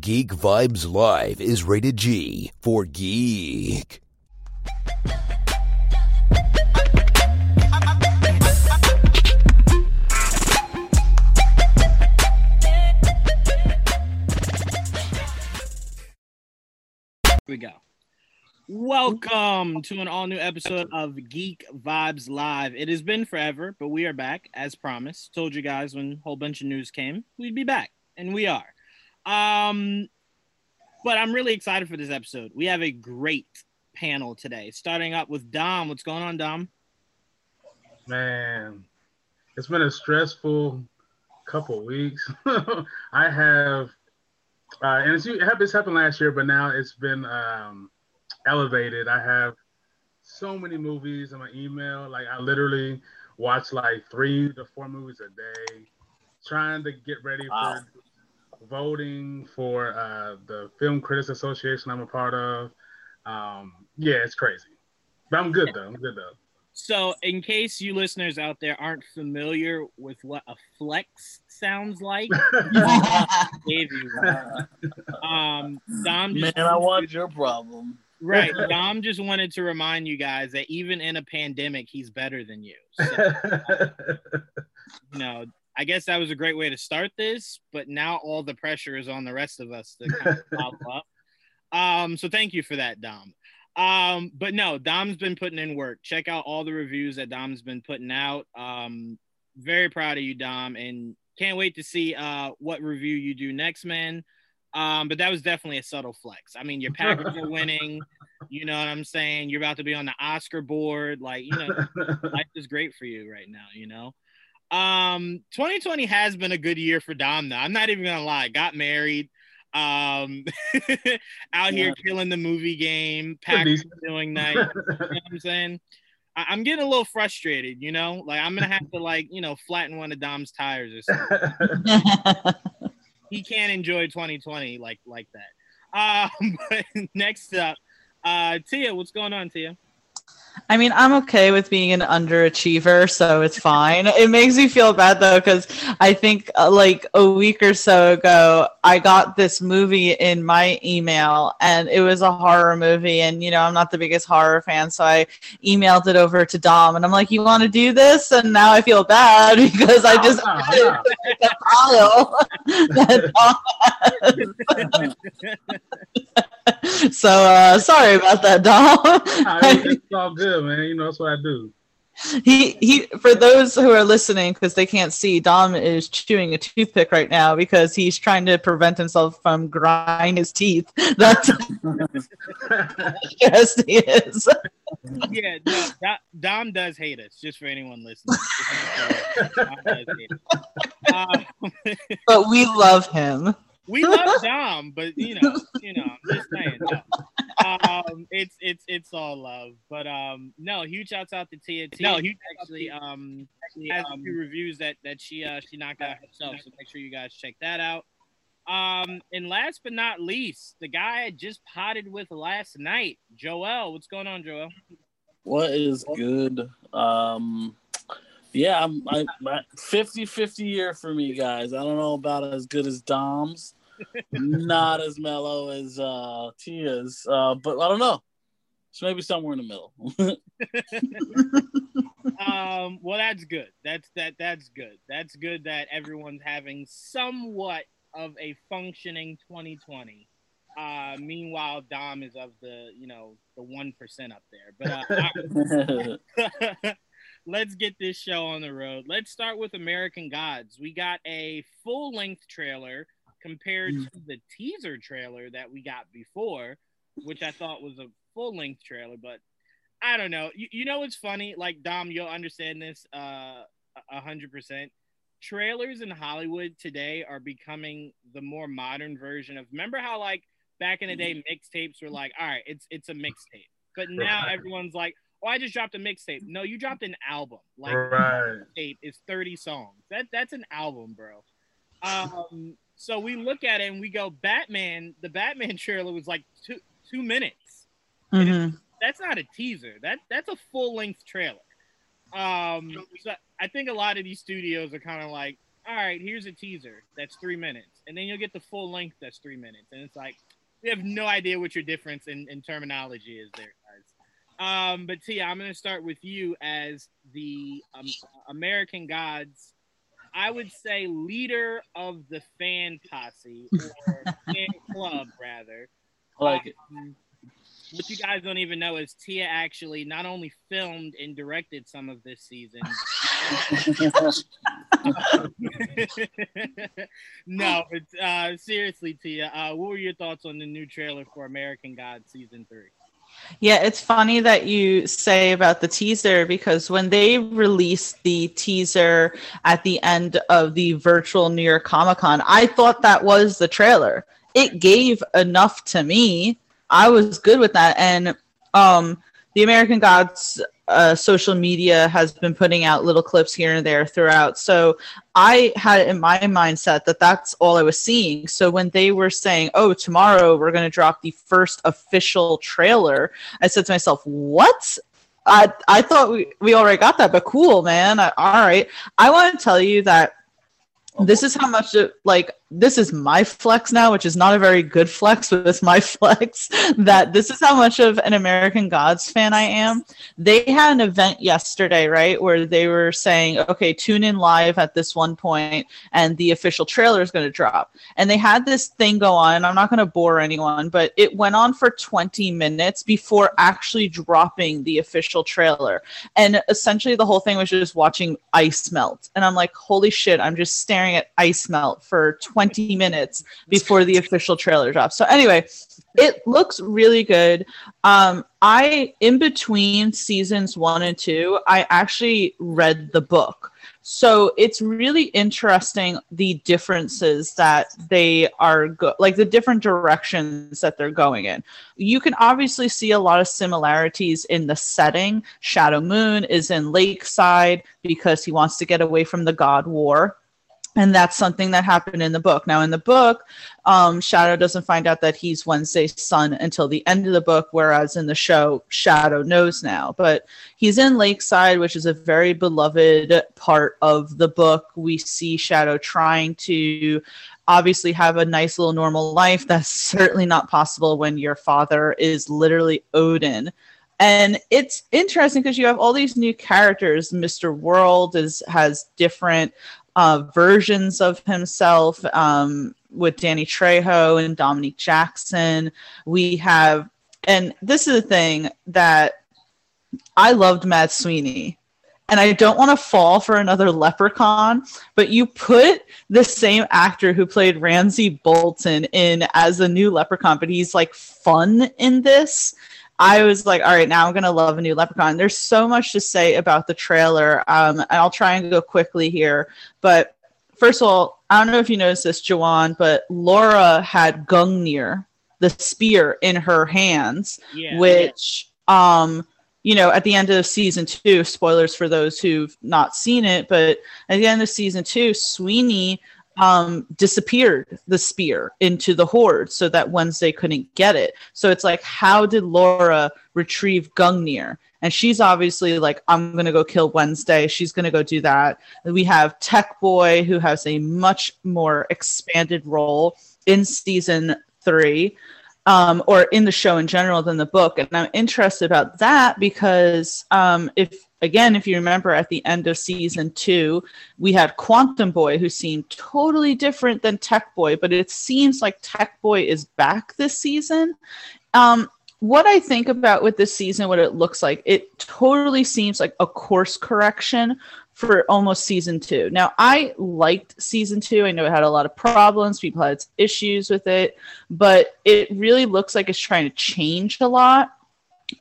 Geek Vibes Live is rated G for geek. Here we go. Welcome to an all new episode of Geek Vibes Live. It has been forever, but we are back as promised. Told you guys when a whole bunch of news came, we'd be back, and we are. Um, but I'm really excited for this episode. We have a great panel today, starting up with Dom. What's going on, Dom? Man, it's been a stressful couple weeks. I have, uh, and it's, it happened, this happened last year, but now it's been um, elevated. I have so many movies in my email. Like I literally watch like three to four movies a day, trying to get ready Wow. for voting for uh, the Film Critics Association I'm a part of. Um, yeah, it's crazy, but I'm good though. I'm good though. So, in case you listeners out there aren't familiar with what a flex sounds like, gave you one. Um, Dom Man, I want your problem. right. Dom just wanted to remind you guys that even in a pandemic, he's better than you. So, you know, I guess that was a great way to start this, but now all the pressure is on the rest of us to kind of pop up. Um, so thank you for that, Dom. Um, but no, Dom's been putting in work. Check out all the reviews that Dom's been putting out. Um, very proud of you, Dom, and can't wait to see uh what review you do next, man. Um, but that was definitely a subtle flex. I mean, your Packers are winning. You know what I'm saying? You're about to be on the Oscar board. Like, you know, life is great for you right now, you know. Um 2020 has been a good year for Dom though. I'm not even gonna lie. Got married. Um out here killing the movie game, Packers doing nice. You know what I'm saying? I- I'm getting a little frustrated, you know. Like I'm gonna have to like, you know, flatten one of Dom's tires or something. He can't enjoy 2020 like like that. Um but next up, uh Tia, what's going on, Tia? I mean, I'm okay with being an underachiever, so it's fine. it makes me feel bad though, because I think uh, like a week or so ago, I got this movie in my email, and it was a horror movie. And you know, I'm not the biggest horror fan, so I emailed it over to Dom, and I'm like, "You want to do this?" And now I feel bad because I just Nah, added nah. the pile that Dom has. so uh, sorry about that, Dom. Nah, it's, it's all good, man. You know that's what I do. he he for those who are listening because they can't see dom is chewing a toothpick right now because he's trying to prevent himself from grinding his teeth that's how stressed he is yeah, no, Dom does hate us, just for anyone listening. Dom does hate us. Um, but we love him we love Dom, but you know, you know, I'm just saying. No. Um, it's it's it's all love, but um, no, huge shouts out to Tia. Tia No, huge actually um has a few reviews that that she uh she knocked out herself, so make sure you guys check that out. Um, and last but not least, the guy I just potted with last night, Joel. What's going on, Joel? What is good? Um, yeah, I'm I, I 50-50 year for me, guys. I don't know about as good as Dom's, not as mellow as uh Tia's, uh, but I don't know. So maybe somewhere in the middle. um well that's good. That's that that's good. That's good that everyone's having somewhat of a functioning 2020 uh meanwhile dom is of the you know the one percent up there. But uh, let's get this show on the road. Let's start with american gods. We got a full-length trailer compared to the teaser trailer that we got before which i thought was a full-length trailer but I don't know. You, you know what's funny? Like Dom, you'll understand this uh a hundred percent. trailers in Hollywood today are becoming the more modern version of. Remember how like back in the day mixtapes were like, all right, it's it's a mixtape, but now Right. everyone's like, oh, I just dropped a mixtape. No, you dropped an album. Like right. tape is 30 songs. That that's an album, bro. Um, so we look at it and we go, Batman. The Batman trailer was like two two minutes. Mhm. That's not a teaser. That that's a full length trailer. Um, so I think a lot of these studios are kind of like, all right, here's a teaser that's three minutes, and then you'll get the full length that's three minutes, and it's like we have no idea what your difference in, in terminology is there, guys. Um, but Tia, I'm going to start with you as the um, American Gods. I would say leader of the fan posse or fan club, rather. I like it. Um, what you guys don't even know is Tia actually not only filmed and directed some of this season. no, but uh, seriously, Tia, uh, what were your thoughts on the new trailer for American Gods season three? Yeah, it's funny that you say about the teaser because when they released the teaser at the end of the virtual New York Comic Con, I thought that was the trailer. It gave enough to me. I was good with that. And um, the American Gods uh, social media has been putting out little clips here and there throughout. So I had in my mindset that that's all I was seeing. So when they were saying, "Oh, tomorrow we're going to drop the first official trailer," I said to myself, "What?" I I thought we, we already got that, but cool, man. I, all right. I want to tell you that this is how much it, like this is my flex now, which is not a very good flex, but it's my flex. That this is how much of an American Gods fan I am. They had an event yesterday, right, where they were saying, "Okay, tune in live at this one point, and the official trailer is going to drop." And they had this thing go on. I'm not going to bore anyone, but it went on for 20 minutes before actually dropping the official trailer. And essentially, the whole thing was just watching ice melt. And I'm like, "Holy shit!" I'm just staring at ice melt for 20 minutes before the official trailer drops. So anyway, it looks really good. Um, I in between seasons one and two, I actually read the book. So it's really interesting the differences that they are go- like the different directions that they're going in. You can obviously see a lot of similarities in the setting. Shadow Moon is in Lakeside because he wants to get away from the God War and that's something that happened in the book. Now in the book um, shadow doesn't find out that he's wednesday's son until the end of the book whereas in the show shadow knows now. But he's in lakeside which is a very beloved part of the book. We see shadow trying to obviously have a nice little normal life. That's certainly not possible when your father is literally odin. And it's interesting because you have all these new characters. Mr world is has different uh, versions of himself um, with Danny Trejo and Dominique Jackson. We have, and this is the thing that I loved Mad Sweeney. And I don't want to fall for another leprechaun, but you put the same actor who played Ramsey Bolton in as a new leprechaun, but he's like fun in this. I was like, all right, now I'm gonna love a new Leprechaun. There's so much to say about the trailer, um, and I'll try and go quickly here. But first of all, I don't know if you noticed this, Juwaan, but Laura had Gungnir, the spear, in her hands, Yeah. which, um, you know, at the end of season two, spoilers for those who've not seen it, but at the end of season two, Sweeney um, disappeared the spear into the horde so that Wednesday couldn't get it. So it's like, how did Laura retrieve Gungnir? And she's obviously like, I'm going to go kill Wednesday. She's going to go do that. We have Tech Boy, who has a much more expanded role in season three. Um, or in the show in general than the book. And I'm interested about that because um, if again, if you remember at the end of season two, we had Quantum Boy who seemed totally different than Tech Boy, but it seems like Tech Boy is back this season. Um, what I think about with this season, what it looks like, it totally seems like a course correction for almost season two. Now, I liked season two. I know it had a lot of problems, people had issues with it, but it really looks like it's trying to change a lot.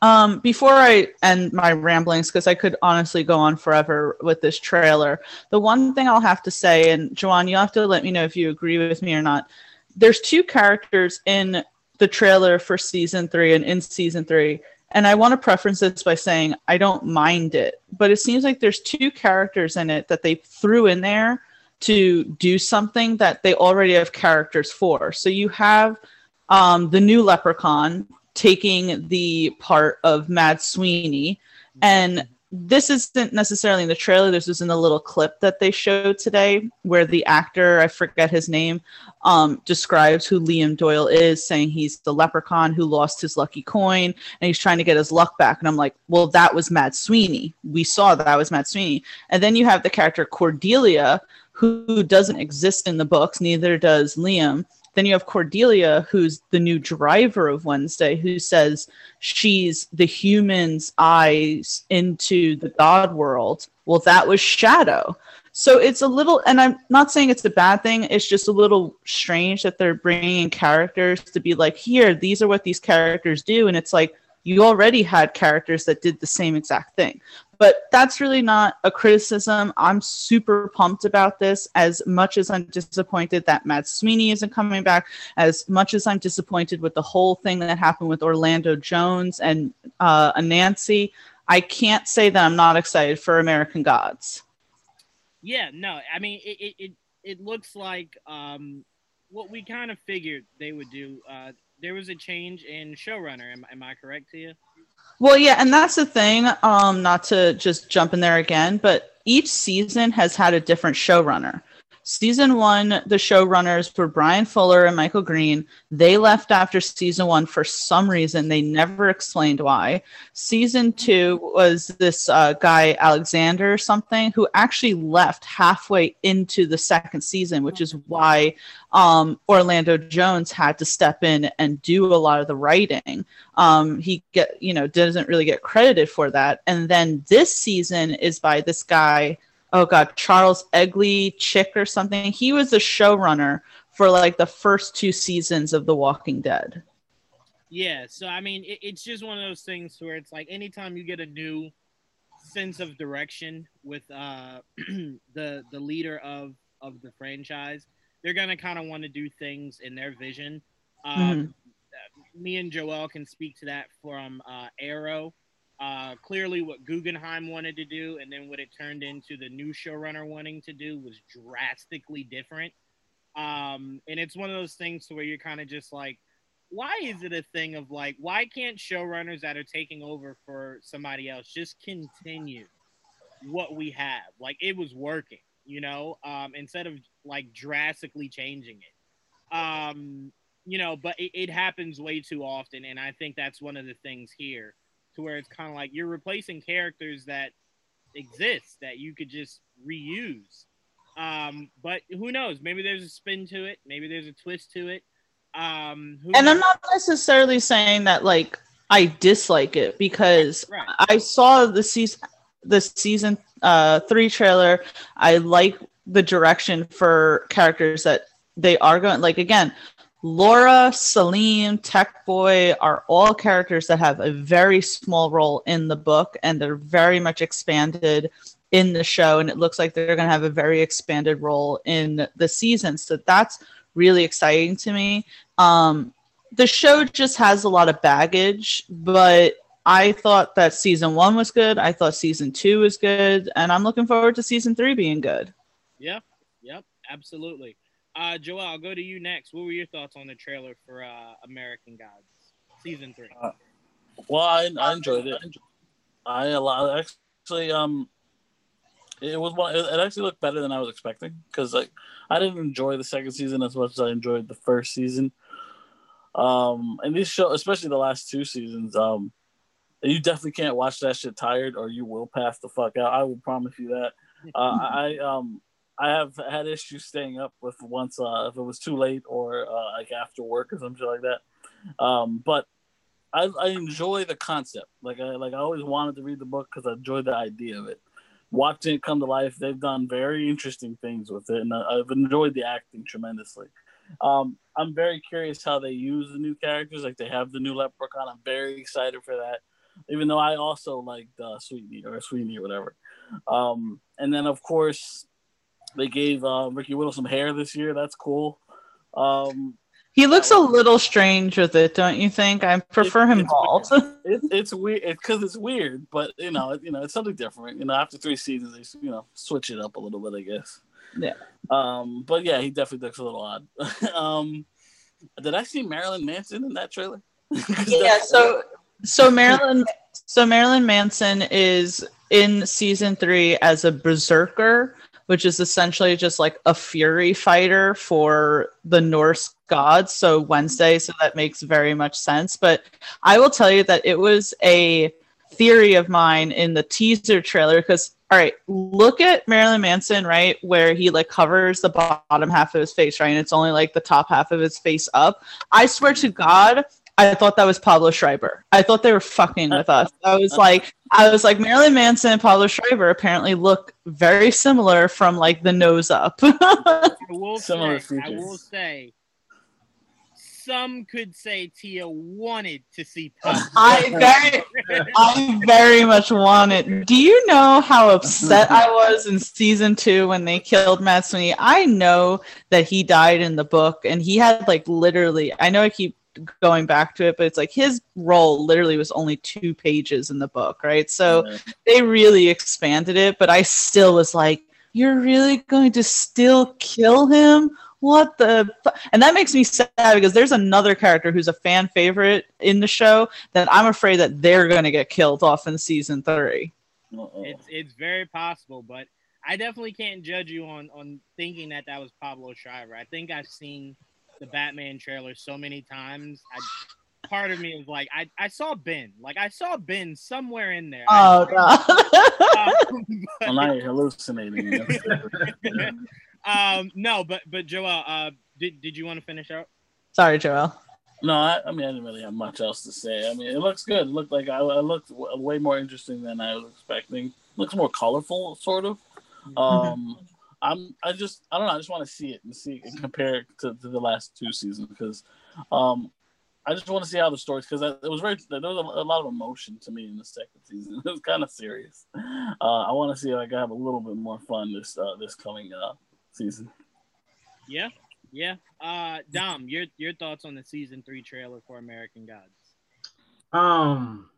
Um, before I end my ramblings, because I could honestly go on forever with this trailer, the one thing I'll have to say, and Juwaan, you have to let me know if you agree with me or not. There's two characters in the trailer for season three and in season three. And I want to preference this by saying I don't mind it, but it seems like there's two characters in it that they threw in there to do something that they already have characters for. So you have um, the new leprechaun taking the part of Mad Sweeney. And this isn't necessarily in the trailer. This was in a little clip that they showed today where the actor, I forget his name, um, describes who Liam Doyle is, saying he's the leprechaun who lost his lucky coin and he's trying to get his luck back. And I'm like, well, that was Mad Sweeney. We saw that, that was Mad Sweeney. And then you have the character Cordelia, who doesn't exist in the books, neither does Liam. Then you have Cordelia, who's the new driver of Wednesday, who says she's the human's eyes into the God world. Well, that was Shadow. So it's a little, and I'm not saying it's a bad thing. It's just a little strange that they're bringing in characters to be like, here, these are what these characters do. And it's like, you already had characters that did the same exact thing. But that's really not a criticism. I'm super pumped about this. As much as I'm disappointed that Mad Sweeney isn't coming back, as much as I'm disappointed with the whole thing that happened with Orlando Jones and uh, Anansi, I can't say that I'm not excited for American Gods. Yeah, no, I mean it. It, it looks like um, what we kind of figured they would do. Uh, there was a change in showrunner. Am, am I correct to you? Well, yeah, and that's the thing. Um, not to just jump in there again, but each season has had a different showrunner. Season one, the showrunners were Bryan Fuller and Michael Green. They left after season one for some reason. They never explained why. Season two was this uh, guy, Alexander or something, who actually left halfway into the second season, which is why um, Orlando Jones had to step in and do a lot of the writing. Um, he get you know doesn't really get credited for that. And then this season is by this guy oh god, Charles Eglee Chick or something. He was a showrunner for like the first two seasons of The Walking Dead. Yeah, so I mean, it, it's just one of those things where it's like anytime you get a new sense of direction with uh, the the leader of of the franchise, they're gonna kind of want to do things in their vision. Um, mm-hmm. Me and Joel can speak to that from uh, Arrow uh, clearly, what Guggenheim wanted to do and then what it turned into the new showrunner wanting to do was drastically different. Um, and it's one of those things to where you're kind of just like, why is it a thing of like, why can't showrunners that are taking over for somebody else just continue what we have? Like it was working, you know, um, instead of like drastically changing it. Um, you know, but it, it happens way too often. And I think that's one of the things here to where it's kind of like you're replacing characters that exist that you could just reuse. Um, but who knows? Maybe there's a spin to it. Maybe there's a twist to it. Um, and knows? I'm not necessarily saying that like I dislike it because right. I saw the season the season uh, three trailer. I like the direction for characters that they are going. Like again, Laura, Salim, Tech Boy are all characters that have a very small role in the book and they're very much expanded in the show. And it looks like they're going to have a very expanded role in the season. So that's really exciting to me. Um, the show just has a lot of baggage, but I thought that season one was good. I thought season two was good. And I'm looking forward to season three being good. Yeah. Yep. Absolutely. Uh, Joel, I'll go to you next. What were your thoughts on the trailer for uh, American Gods season three? Uh, well, I, I enjoyed it. I a actually um, it was one. It actually looked better than I was expecting because like I didn't enjoy the second season as much as I enjoyed the first season. Um, and these show, especially the last two seasons, um, you definitely can't watch that shit tired or you will pass the fuck out. I will promise you that. Uh, I um I have had issues staying up with once uh, if it was too late or uh, like after work or something like that. Um, but I, I, enjoy the concept. Like I like I always wanted to read the book because I enjoy the idea of it. Watching it come to life, they've done very interesting things with it, and I've enjoyed the acting tremendously. Um, I'm very curious how they use the new characters. Like they have the new Leprechaun. I'm very excited for that. even though I also liked uh, Sweetie or Sweetie or whatever. Um, and then of course they gave uh, Ricky Whittle some hair this year. That's cool. Um, He looks a little strange with it, don't you think? I prefer him it's bald. it, it's weird because it's weird, but you know, it, you know, it's something different. You know, after three seasons, they you know switch it up a little bit, I guess. Yeah. Um, but yeah, he definitely looks a little odd. um, did I see Marilyn Manson in that trailer? yeah so so marilyn so marilyn manson is in season three as a berserker which is essentially just like a fury fighter for the norse gods so wednesday so that makes very much sense but i will tell you that it was a theory of mine in the teaser trailer because all right look at marilyn manson right where he like covers the bottom half of his face right and it's only like the top half of his face up i swear to god I thought that was Pablo Schreiber. I thought they were fucking with us. I was like, I was like, Marilyn Manson and Pablo Schreiber apparently look very similar from like the nose up. I will Similar say, I will say, some could say Tia wanted to see Puff. I very, I very much wanted. Do you know how upset I was in season two when they killed Mad Sweeney? I know that he died in the book, and he had like literally. I know I keep going back to it, but it's like his role literally was only two pages in the book, right? So Yeah. they really expanded it, but I still was like, "You're really going to still kill him?" What the? Fu-? And that makes me sad because there's another character who's a fan favorite in the show that I'm afraid that they're going to get killed off in season three. It's it's very possible, but I definitely can't judge you on on thinking that that was Pablo Schreiber. I think I've seen the Batman trailer so many times. I, part of me is like, I, I saw Ben. Like I saw Ben somewhere in there. Oh god. Um, well, now you're hallucinating. um, no, but but Joel, uh, did did you want to finish out? Sorry, Joel. No, I, I mean I didn't really have much else to say. I mean it looks good. It looked like I, I looked w- way more interesting than I was expecting. looks more colorful, sort of. Um, I'm I just I don't know. I just want to see it and see and compare it to, to the last two seasons because, um, I just want to see how the stories because it was very there was a, a lot of emotion to me in the second season. It was kind of serious. Uh, I want to see if I can have a little bit more fun this uh, this coming uh, season. Yeah, yeah. Uh, Dom, your your thoughts on the season three trailer for American Gods? Um,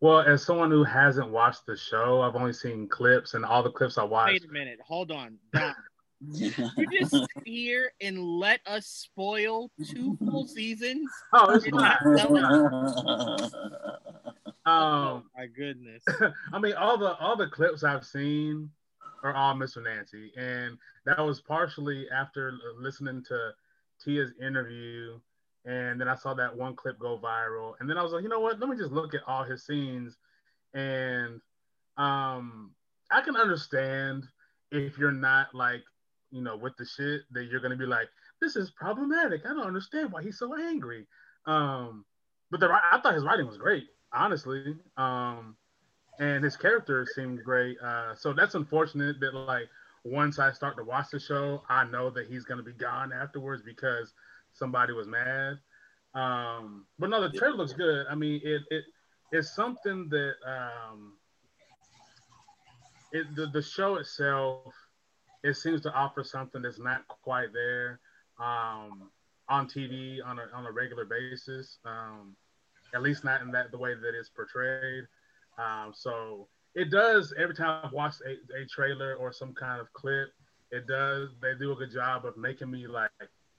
well, as someone who hasn't watched the show, I've only seen clips, and all the clips I watched. Wait a minute, hold on, you just sit here and let us spoil two full seasons? Oh, it's Did fine. not Um, oh my goodness. I mean, all the all the clips I've seen are all Mr. Nancy, and that was partially after listening to Tia's interview, and then I saw that one clip go viral, and then I was like, you know what? Let me just look at all his scenes, and um, I can understand if you're not like, you know, with the shit that you're gonna be like, this is problematic. I don't understand why he's so angry. Um, but the I thought his writing was great, honestly. Um, and his character seemed great. Uh, so that's unfortunate that like once I start to watch the show, I know that he's gonna be gone afterwards because somebody was mad. Um, but no, the trailer looks good. I mean, it it it's something that um, it the, the show itself it seems to offer something that's not quite there um, on TV on a on a regular basis. Um, at least not in that the way that it's portrayed. Um, so it does every time I've watched a, a trailer or some kind of clip, it does they do a good job of making me like,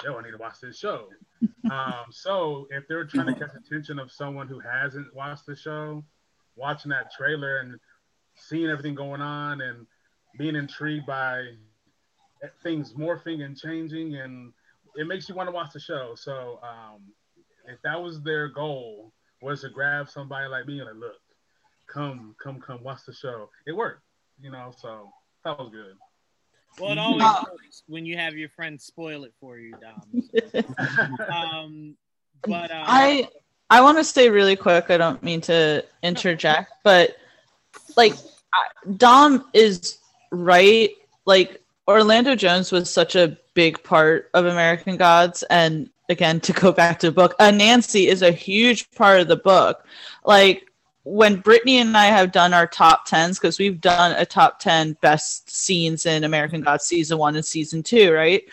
yo, I need to watch this show. um, so if they're trying to catch attention of someone who hasn't watched the show, watching that trailer and seeing everything going on and being intrigued by things morphing and changing and it makes you want to watch the show. So um, if that was their goal was to grab somebody like me and like, look, come, come, come, watch the show. It worked, you know. So that was good. Well, it always Uh, works when you have your friends spoil it for you, Dom. Um, but uh, I I want to stay really quick. I don't mean to interject, but like I- Dom is right. Like Orlando Jones was such a big part of American Gods, and again to go back to the book, uh, Nancy is a huge part of the book. Like when Brittany and I have done our top tens, because we've done a top ten best scenes in American Gods season one and season two, right?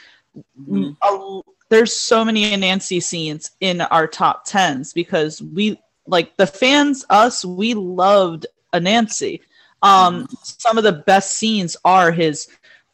Mhm. a- there's so many Nancy scenes in our top tens because we like the fans, us, we loved Anansi. Um, some of the best scenes are his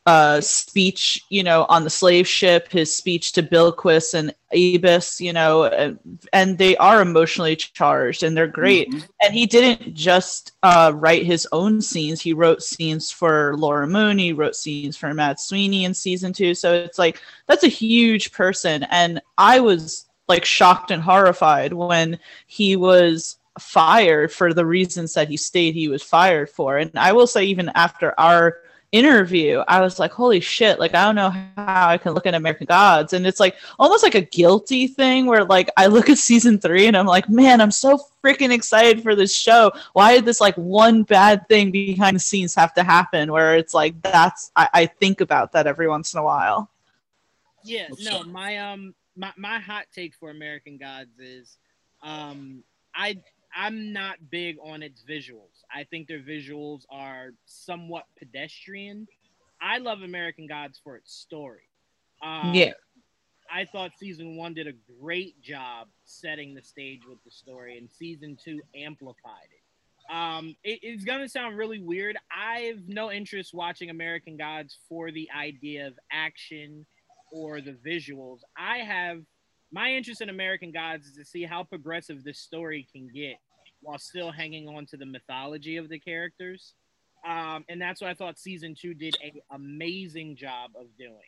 uh, speech, you know, on the slave ship, his speech to Bilquis and Ibis, you know, and, and they are emotionally charged and they're great Mhm. and he didn't just uh, write his own scenes. He wrote scenes for Laura Moon. He wrote scenes for Mad Sweeney in season two. So it's like that's a huge person, and I was like shocked and horrified when he was fired for the reasons that he stayed he was fired for. And I will say, even after our interview, I was like, holy shit, like I don't know how I can look at American Gods. And it's like almost like a guilty thing where like I look at season three and I'm like, man, I'm so freaking excited for this show. Why did this like one bad thing behind the scenes have to happen? Where it's like that's I, I think about that every once in a while. Yeah, What's no, up? my um my, my hot take for American Gods is um I I'm not big on its visuals. I think their visuals are somewhat pedestrian. I love American Gods for its story. Um, Yeah. I thought season one did a great job setting the stage with the story, and season two amplified it. Um, it- it's gonna sound really weird. I have no interest watching American Gods for the idea of action or the visuals. I have my interest in American Gods is to see how progressive this story can get while still hanging on to the mythology of the characters. Um, and that's what I thought season two did an amazing job of doing.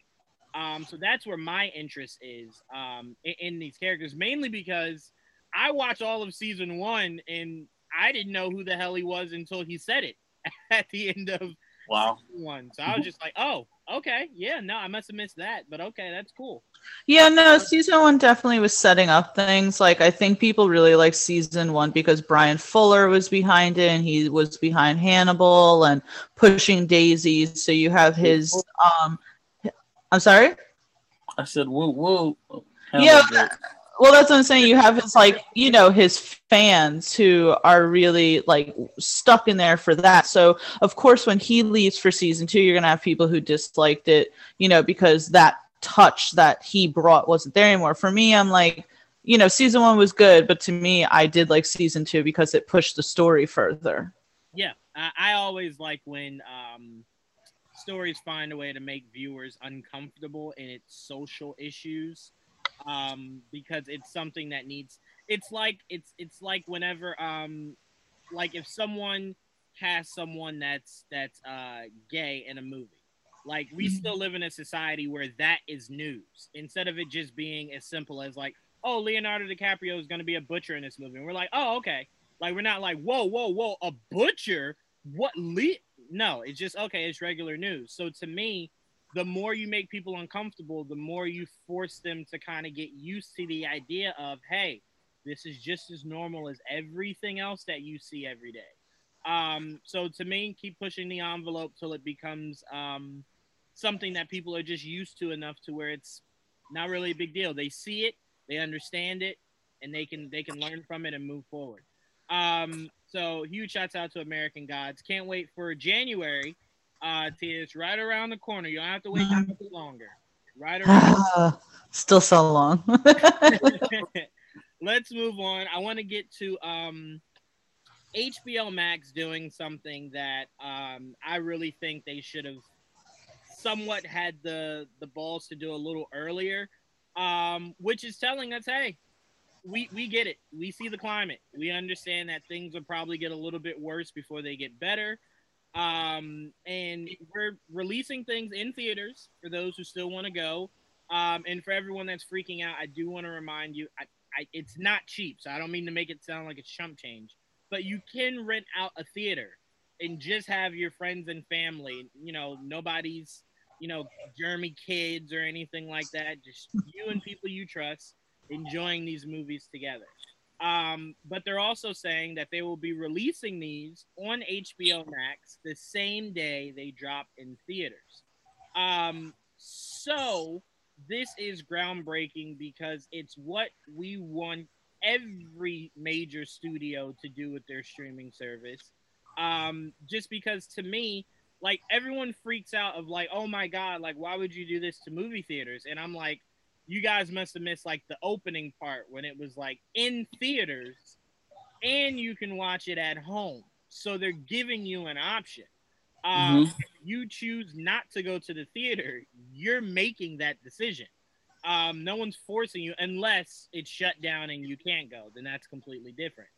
Um, so that's where my interest is um, in, in these characters, mainly because I watched all of season one and I didn't know who the hell he was until he said it at the end of Wow. one. So I was just like, oh, okay, yeah, no, I must have missed that, but okay, that's cool. Yeah, no, season one definitely was setting up things. Like I think people really like season one because Bryan Fuller was behind it and he was behind Hannibal and pushing daisies. So you have his um I'm sorry? I said woo woo. Yeah. Well, that's what I'm saying. You have his like, you know, his fans who are really like stuck in there for that. So of course, when he leaves for season two, you're gonna have people who disliked it, you know, because that touch that he brought wasn't there anymore. For me, I'm like, you know, season one was good, but to me, I did like season two because it pushed the story further. Yeah, I, I always like when um, stories find a way to make viewers uncomfortable in its social issues, um, because it's something that needs. It's like it's it's like whenever um, like if someone casts someone that's that's uh gay in a movie. Like we still live in a society where that is news instead of it just being as simple as like, oh, Leonardo DiCaprio is going to be a butcher in this movie. And we're like, oh, okay. Like we're not like, whoa, whoa, whoa, a butcher? What le No, it's just okay, it's regular news. So to me, the more you make people uncomfortable, the more you force them to kind of get used to the idea of, hey, this is just as normal as everything else that you see every day. Um, so to me, keep pushing the envelope till it becomes um, something that people are just used to enough to where it's not really a big deal. They see it, they understand it, and they can they can learn from it and move forward. Um, so huge shouts out to American Gods. Can't wait for January. Uh, to it's right around the corner. You don't have to wait much longer. Right around. Uh, Still so long. Let's move on. I want to get to um, HBO Max doing something that um, I really think they should have somewhat had the the balls to do a little earlier, um, which is telling us, hey, we we get it. We see the climate. We understand that things will probably get a little bit worse before they get better. Um, and we're releasing things in theaters for those who still want to go. Um, and for everyone that's freaking out, I do want to remind you, I, I, it's not cheap, so I don't mean to make it sound like it's chump change, but you can rent out a theater and just have your friends and family. You know, nobody's, you know, germy kids or anything like that. Just you and people you trust enjoying these movies together. Um, but they're also saying that they will be releasing these on HBO Max the same day they drop in theaters. Um, so this is groundbreaking because it's what we want every major studio to do with their streaming service. Um, just because to me, like everyone freaks out of like, oh my god, like why would you do this to movie theaters? And I'm like, you guys must have missed like the opening part when it was like in theaters and you can watch it at home. So they're giving you an option. Um, mm-hmm. you choose not to go to the theater, you're making that decision. Um, no one's forcing you unless it's shut down and you can't go. Then that's completely different.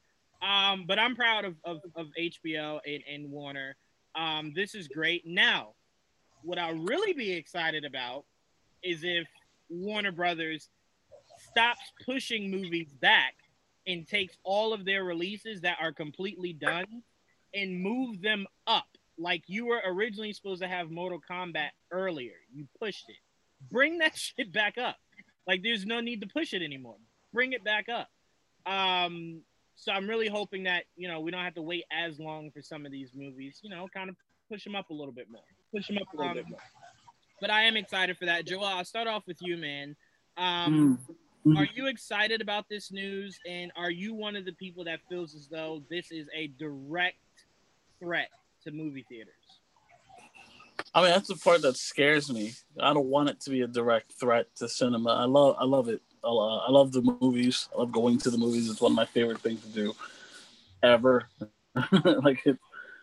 Um, but I'm proud of, of, of HBO and, and Warner. Um, this is great. Now, what I'll really be excited about is if Warner Brothers stops pushing movies back and takes all of their releases that are completely done and move them up. Like you were originally supposed to have Mortal Kombat earlier, you pushed it. Bring that shit back up. Like there's no need to push it anymore. Bring it back up. Um, so I'm really hoping that you know we don't have to wait as long for some of these movies. You know, kind of push them up a little bit more. Push them up a little um, bit more. But I am excited for that, Joel. I'll start off with you, man. Um, mm-hmm. Are you excited about this news? And are you one of the people that feels as though this is a direct threat to movie theaters? I mean, that's the part that scares me. I don't want it to be a direct threat to cinema. I love, I love it. I love the movies. I love going to the movies. It's one of my favorite things to do, ever. like, it,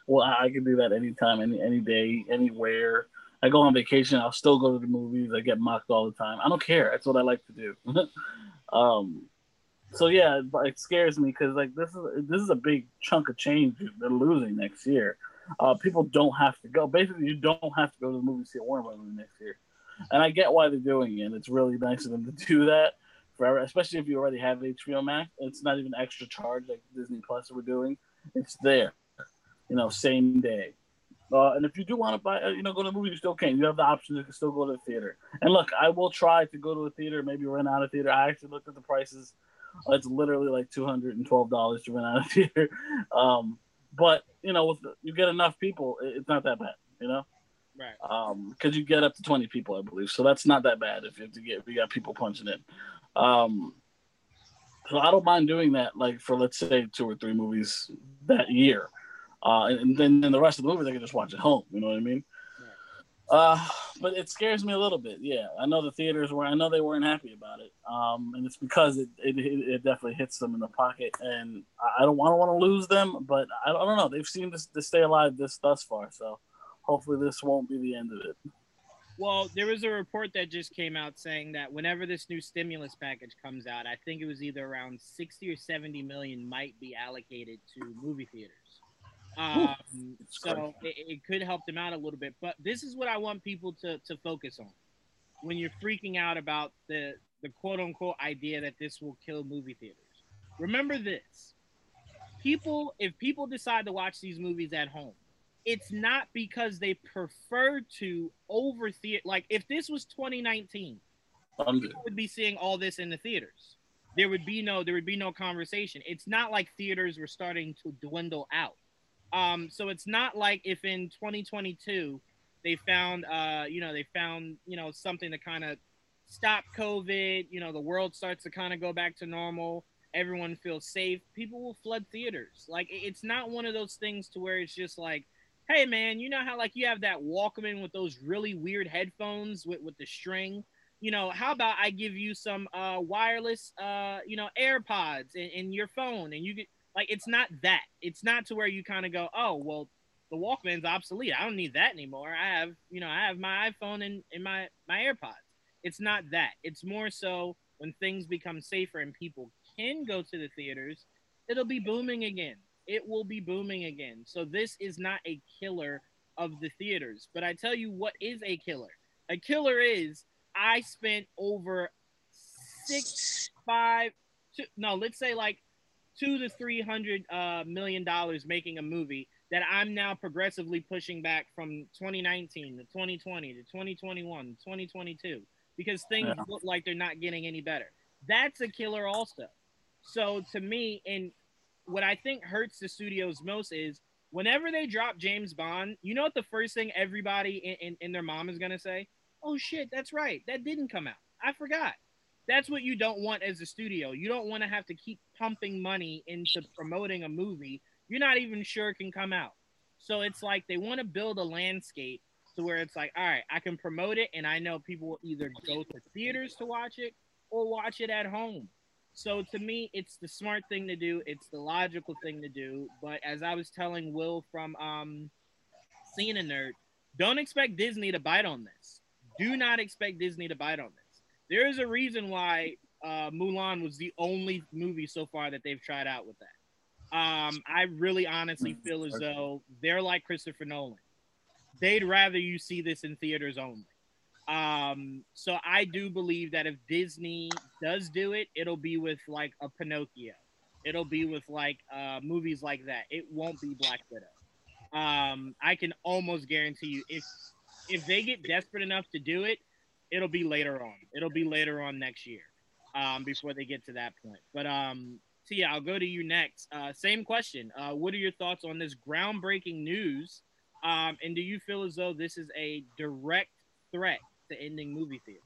well, I can do that anytime, any any day, anywhere. I go on vacation. I'll still go to the movies. I get mocked all the time. I don't care. That's what I like to do. um, so yeah, it, scares me because like this is this is a big chunk of change they're losing next year. Uh, people don't have to go. Basically, you don't have to go to the movie see a Warner Brothers next year. And I get why they're doing it. It's really nice of them to do that, for especially if you already have HBO Max. It's not even extra charge like Disney Plus were doing. It's there, you know, same day. Uh, and if you do want to buy, uh, you know, go to the movie, you still can. You have the option to still go to the theater. And look, I will try to go to a theater, maybe rent out a theater. I actually looked at the prices. It's literally like two hundred and twelve dollars to rent out a theater. Um, but you know, with you get enough people, it's not that bad. You know, right? Um, because you get up to twenty people, I believe. So that's not that bad if you have to get you got people punching in. Um, so I don't mind doing that, like for let's say two or three movies that year, uh, and, then and the rest of the movie they can just watch at home. You know what I mean? Uh, but it scares me a little bit. Yeah, I know the theaters were. I know they weren't happy about it. Um, and it's because it, it it definitely hits them in the pocket. And I don't want to want to lose them, but I don't, I don't know. They've seemed to, to stay alive this thus far. So hopefully this won't be the end of it. Well, there was a report that just came out saying that whenever this new stimulus package comes out, I think it was either around 60 or 70 million might be allocated to movie theaters. Um, so it, it, could help them out a little bit. But this is what I want people to, to focus on when you're freaking out about the, the quote unquote idea that this will kill movie theaters. Remember this people, if people decide to watch these movies at home, it's not because they prefer to over theater. Like if this was 2019, people would be seeing all this in the theaters. There would be no there would be no conversation. It's not like theaters were starting to dwindle out. Um, so it's not like if in 2022 they found, uh, you know, they found, you know, something to kind of stop COVID. You know, the world starts to kind of go back to normal. Everyone feels safe. People will flood theaters. Like it's not one of those things to where it's just like, hey man, you know how like you have that Walkman with those really weird headphones with with the string. You know, how about I give you some uh, wireless, uh, you know, AirPods in, in your phone, and you get like it's not that. It's not to where you kind of go, oh well, the Walkman's obsolete. I don't need that anymore. I have, you know, I have my iPhone and, and my my AirPods. It's not that. It's more so when things become safer and people can go to the theaters, it'll be booming again. It will be booming again. So this is not a killer of the theaters. But I tell you what is a killer. A killer is I spent over six, five, two, no, let's say like two to three hundred uh, million dollars making a movie that I'm now progressively pushing back from 2019 to 2020 to 2021 to 2022 because things yeah. look like they're not getting any better. That's a killer also. So to me, and what I think hurts the studios most is whenever they drop James Bond, you know what the first thing everybody in, in, in their mom is gonna say? Oh shit, that's right. That didn't come out. I forgot that's what you don't want as a studio. You don't want to have to keep pumping money into promoting a movie you're not even sure it can come out. So it's like they want to build a landscape to where it's like, all right, I can promote it, and I know people will either go to theaters to watch it or watch it at home. So to me, it's the smart thing to do. It's the logical thing to do. But as I was telling Will from um, Seeing a Nerd, don't expect Disney to bite on this. Do not expect Disney to bite on this. There is a reason why uh, Mulan was the only movie so far that they've tried out with that. Um, I really honestly mm, feel as though they're like Christopher Nolan. They'd rather you see this in theaters only. Um, so I do believe that if Disney does do it, it'll be with like a Pinocchio. It'll be with like uh, movies like that. It won't be Black Widow. Um, I can almost guarantee you if if they get desperate enough to do it, it'll be later on. It'll be later on next year um, before they get to that point. But um, Tia, I'll go to you next. Uh, same question. Uh, what are your thoughts on this groundbreaking news? Um, and do you feel as though this is a direct threat to ending movie theaters?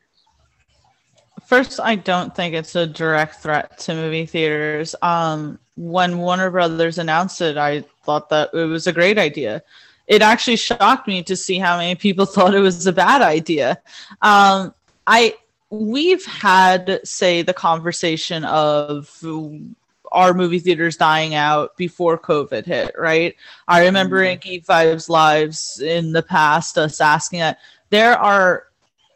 First, I don't think it's a direct threat to movie theaters. Um, when Warner Brothers announced it, I thought that it was a great idea. It actually shocked me to see how many people thought it was a bad idea. Um, I we've had say the conversation of our movie theaters dying out before COVID hit, right? I remember mm-hmm. in Geek Vibes Lives in the past us asking that there are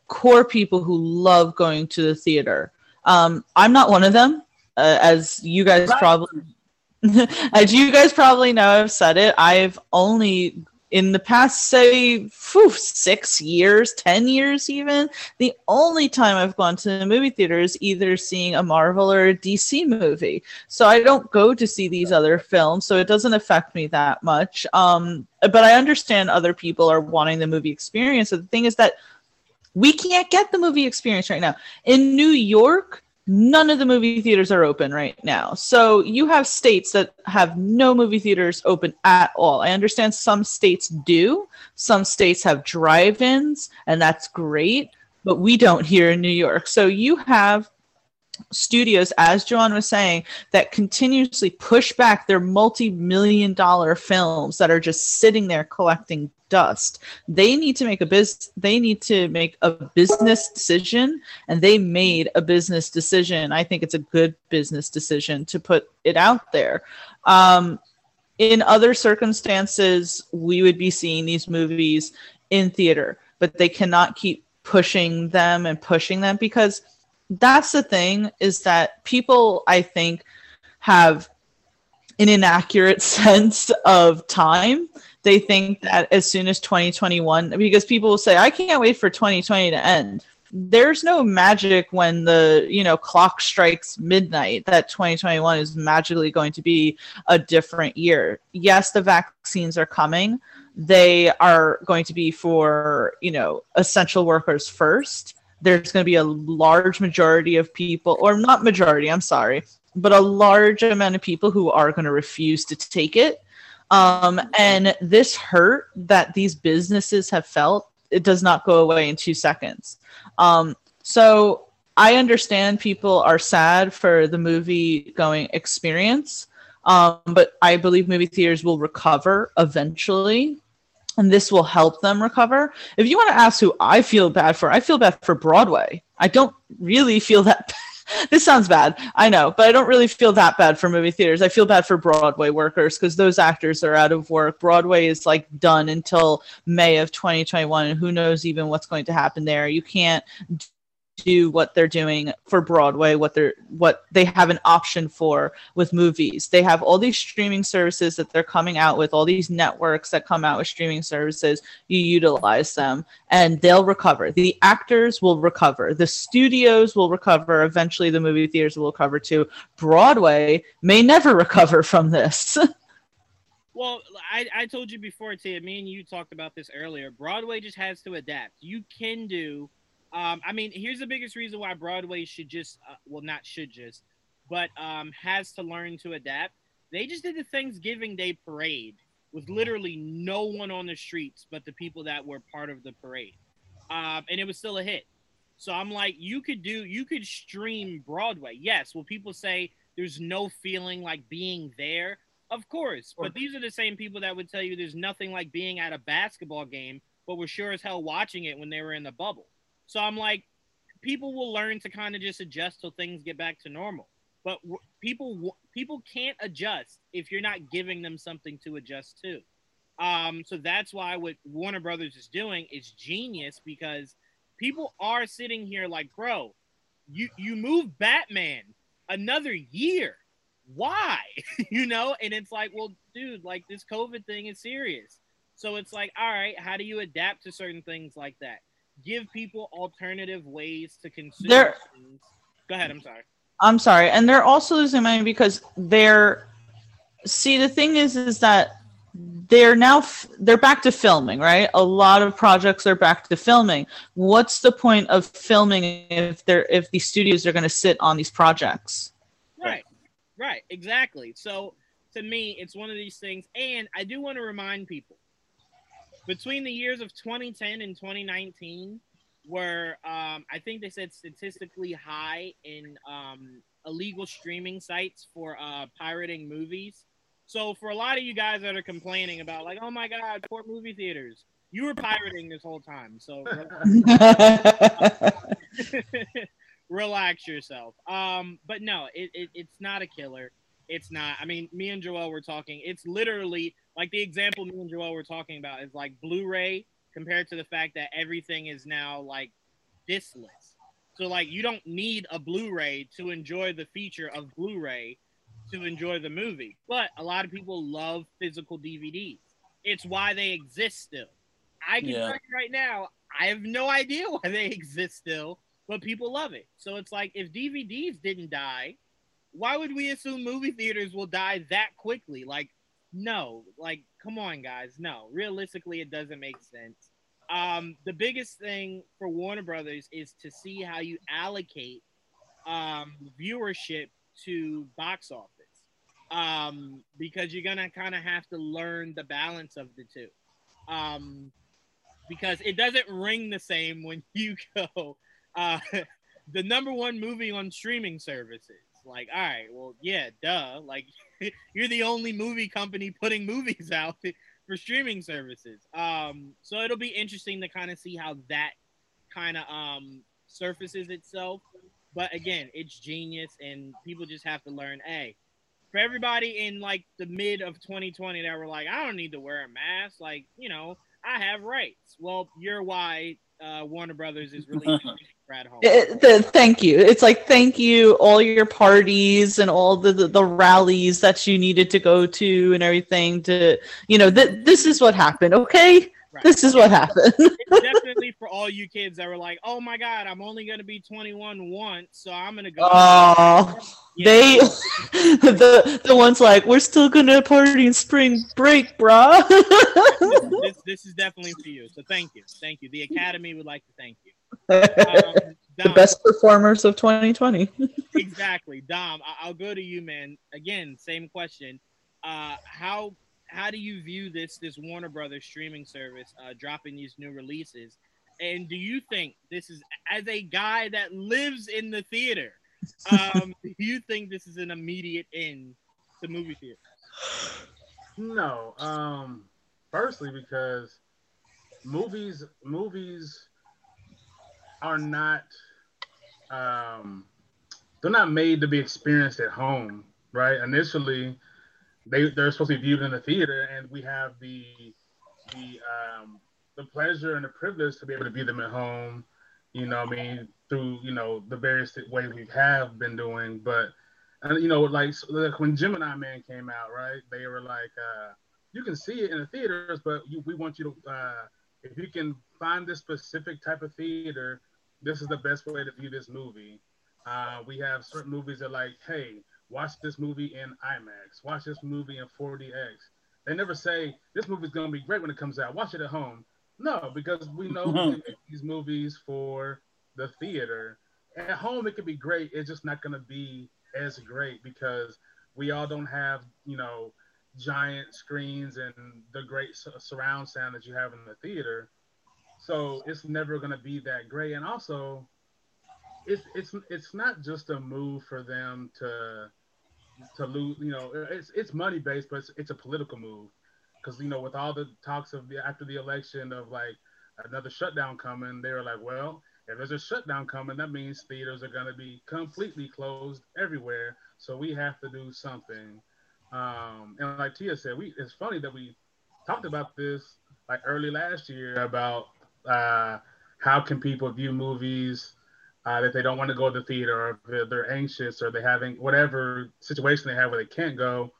core people who love going to the theater. Um, I'm not one of them, uh, as you guys probably. as you guys probably know, I've said it. I've only in the past, say, whew, six years, 10 years even, the only time I've gone to the movie theater is either seeing a Marvel or a DC movie. So I don't go to see these other films, so it doesn't affect me that much. Um, but I understand other people are wanting the movie experience. So the thing is that we can't get the movie experience right now. In New York, none of the movie theaters are open right now. So you have states that have no movie theaters open at all. I understand some states do. Some states have drive-ins and that's great, but we don't here in New York. So you have studios, as Juwaan was saying, that continuously push back their multi million dollar films that are just sitting there collecting dust. They need to make a biz they need to make a business decision and they made a business decision. I think it's a good business decision to put it out there. Um, in other circumstances, we would be seeing these movies in theater, but they cannot keep pushing them and pushing them because that's the thing is that people I think have an inaccurate sense of time. They think that as soon as 2021, because people will say, I can't wait for 2020 to end. There's no magic when the you know clock strikes midnight that 2021 is magically going to be a different year. Yes, the vaccines are coming. They are going to be for you know essential workers first there's going to be a large majority of people, or not majority, I'm sorry, but a large amount of people who are going to refuse to take it. Um, and this hurt that these businesses have felt, it does not go away in two seconds. Um, so I understand people are sad for the movie going experience, um, but I believe movie theaters will recover eventually and this will help them recover. If you want to ask who I feel bad for, I feel bad for Broadway. I don't really feel that. this sounds bad, I know, but I don't really feel that bad for movie theaters. I feel bad for Broadway workers because those actors are out of work. Broadway is like done until May of 2021, and who knows even what's going to happen there. You can't do what they're doing for Broadway, what they're what they have an option for with movies. They have all these streaming services that they're coming out with, all these networks that come out with streaming services. You utilize them and they'll recover. The actors will recover. The studios will recover. Eventually the movie theaters will recover too. Broadway may never recover from this. Well, I, I told you before, Tia, me and you talked about this earlier. Broadway just has to adapt. You can do um, I mean, here's the biggest reason why Broadway should just, uh, well, not should just, but um, has to learn to adapt. They just did the Thanksgiving Day parade with literally no one on the streets but the people that were part of the parade. Um, and it was still a hit. So I'm like, you could do, you could stream Broadway. Yes. Well, people say there's no feeling like being there? Of course. But these are the same people that would tell you there's nothing like being at a basketball game, but were sure as hell watching it when they were in the bubble. So I'm like, people will learn to kind of just adjust till things get back to normal. But w- people w- people can't adjust if you're not giving them something to adjust to. Um, so that's why what Warner Brothers is doing is genius because people are sitting here like, bro, you you move Batman another year. Why? you know, and it's like, well, dude, like this COVID thing is serious. So it's like, all right, how do you adapt to certain things like that? Give people alternative ways to consume things. Go ahead, I'm sorry. I'm sorry, and they're also losing money because they're. See, the thing is, is that they're now f- they're back to filming, right? A lot of projects are back to filming. What's the point of filming if they're if these studios are going to sit on these projects? Right. Right. Exactly. So to me, it's one of these things. And I do want to remind people between the years of 2010 and 2019 were, um, I think they said statistically high in um, illegal streaming sites for uh, pirating movies. So for a lot of you guys that are complaining about, like, oh my God, poor movie theaters, you were pirating this whole time. So relax yourself. Um, but no, it, it it's not a killer. It's not. I mean, me and Joel were talking. It's literally like the example me and Joel were talking about is like Blu-ray compared to the fact that everything is now like discless. So like you don't need a Blu-ray to enjoy the feature of Blu-ray to enjoy the movie. But a lot of people love physical DVDs. It's why they exist still. I can Yeah. tell you right now, I have no idea why they exist still, but people love it. So it's like if DVDs didn't die, why would we assume movie theaters will die that quickly? Like, no, like, come on, guys. No, realistically, it doesn't make sense. Um, the biggest thing for Warner Brothers is to see how you allocate um, viewership to box office um, because you're gonna kind of have to learn the balance of the two. Um, because it doesn't ring the same when you go uh, the number one movie on streaming services. Like, all right, well, yeah, duh. Like, you're the only movie company putting movies out for streaming services. Um, so it'll be interesting to kind of see how that kind of um surfaces itself. But again, it's genius, and people just have to learn. Hey, for everybody in like the mid of 2020 that were like, I don't need to wear a mask. Like, you know, I have rights. Well, you're why uh, Warner Brothers is releasing Brad Home. It- the, thank you. It's like thank you all your parties and all the, the the rallies that you needed to go to and everything to you know th- this is what happened. Okay, Right. this is what happened. definitely for all you kids that were like, "Oh my God, I'm only gonna be 21 once, so I'm gonna go." Oh, Yeah. they the the ones like we're still gonna party in spring break, bruh. this, this is definitely for you. So thank you, thank you. The Academy would like to thank you. Um, the best performers of 2020. exactly, Dom. I- I'll go to you, man. Again, same question. Uh, how how do you view this this Warner Brothers streaming service uh, dropping these new releases? And do you think this is as a guy that lives in the theater? Um, do you think this is an immediate end to movie theater? No. Um. Firstly, because movies movies are not um they're not made to be experienced at home, right? Initially, they they're supposed to be viewed in the theater, and we have the the um the pleasure and the privilege to be able to view them at home. You know, I mean, through you know the various ways we have been doing, but and you know, like, like when Gemini Man came out, right? They were like, uh, you can see it in the theaters, but you, we want you to, uh, if you can find this specific type of theater, this is the best way to view this movie. Uh, we have certain movies that like, hey, watch this movie in IMAX, watch this movie in 4DX. They never say this movie's gonna be great when it comes out. Watch it at home. No, because we know we make these movies for the theater. At home, it could be great. It's just not gonna be as great because we all don't have, you know, giant screens and the great surround sound that you have in the theater. So it's never going to be that great. And also, it's it's it's not just a move for them to to lose. You know, it's it's money based, but it's, it's a political move because you know with all the talks of the after the election of like another shutdown coming, they were like, well, if there's a shutdown coming, that means theaters are going to be completely closed everywhere. So we have to do something. Um, and like Tia said, we it's funny that we talked about this like early last year about uh, how can people view movies uh, that they don't want to go to the theater or they're, anxious or they having whatever situation they have where they can't go.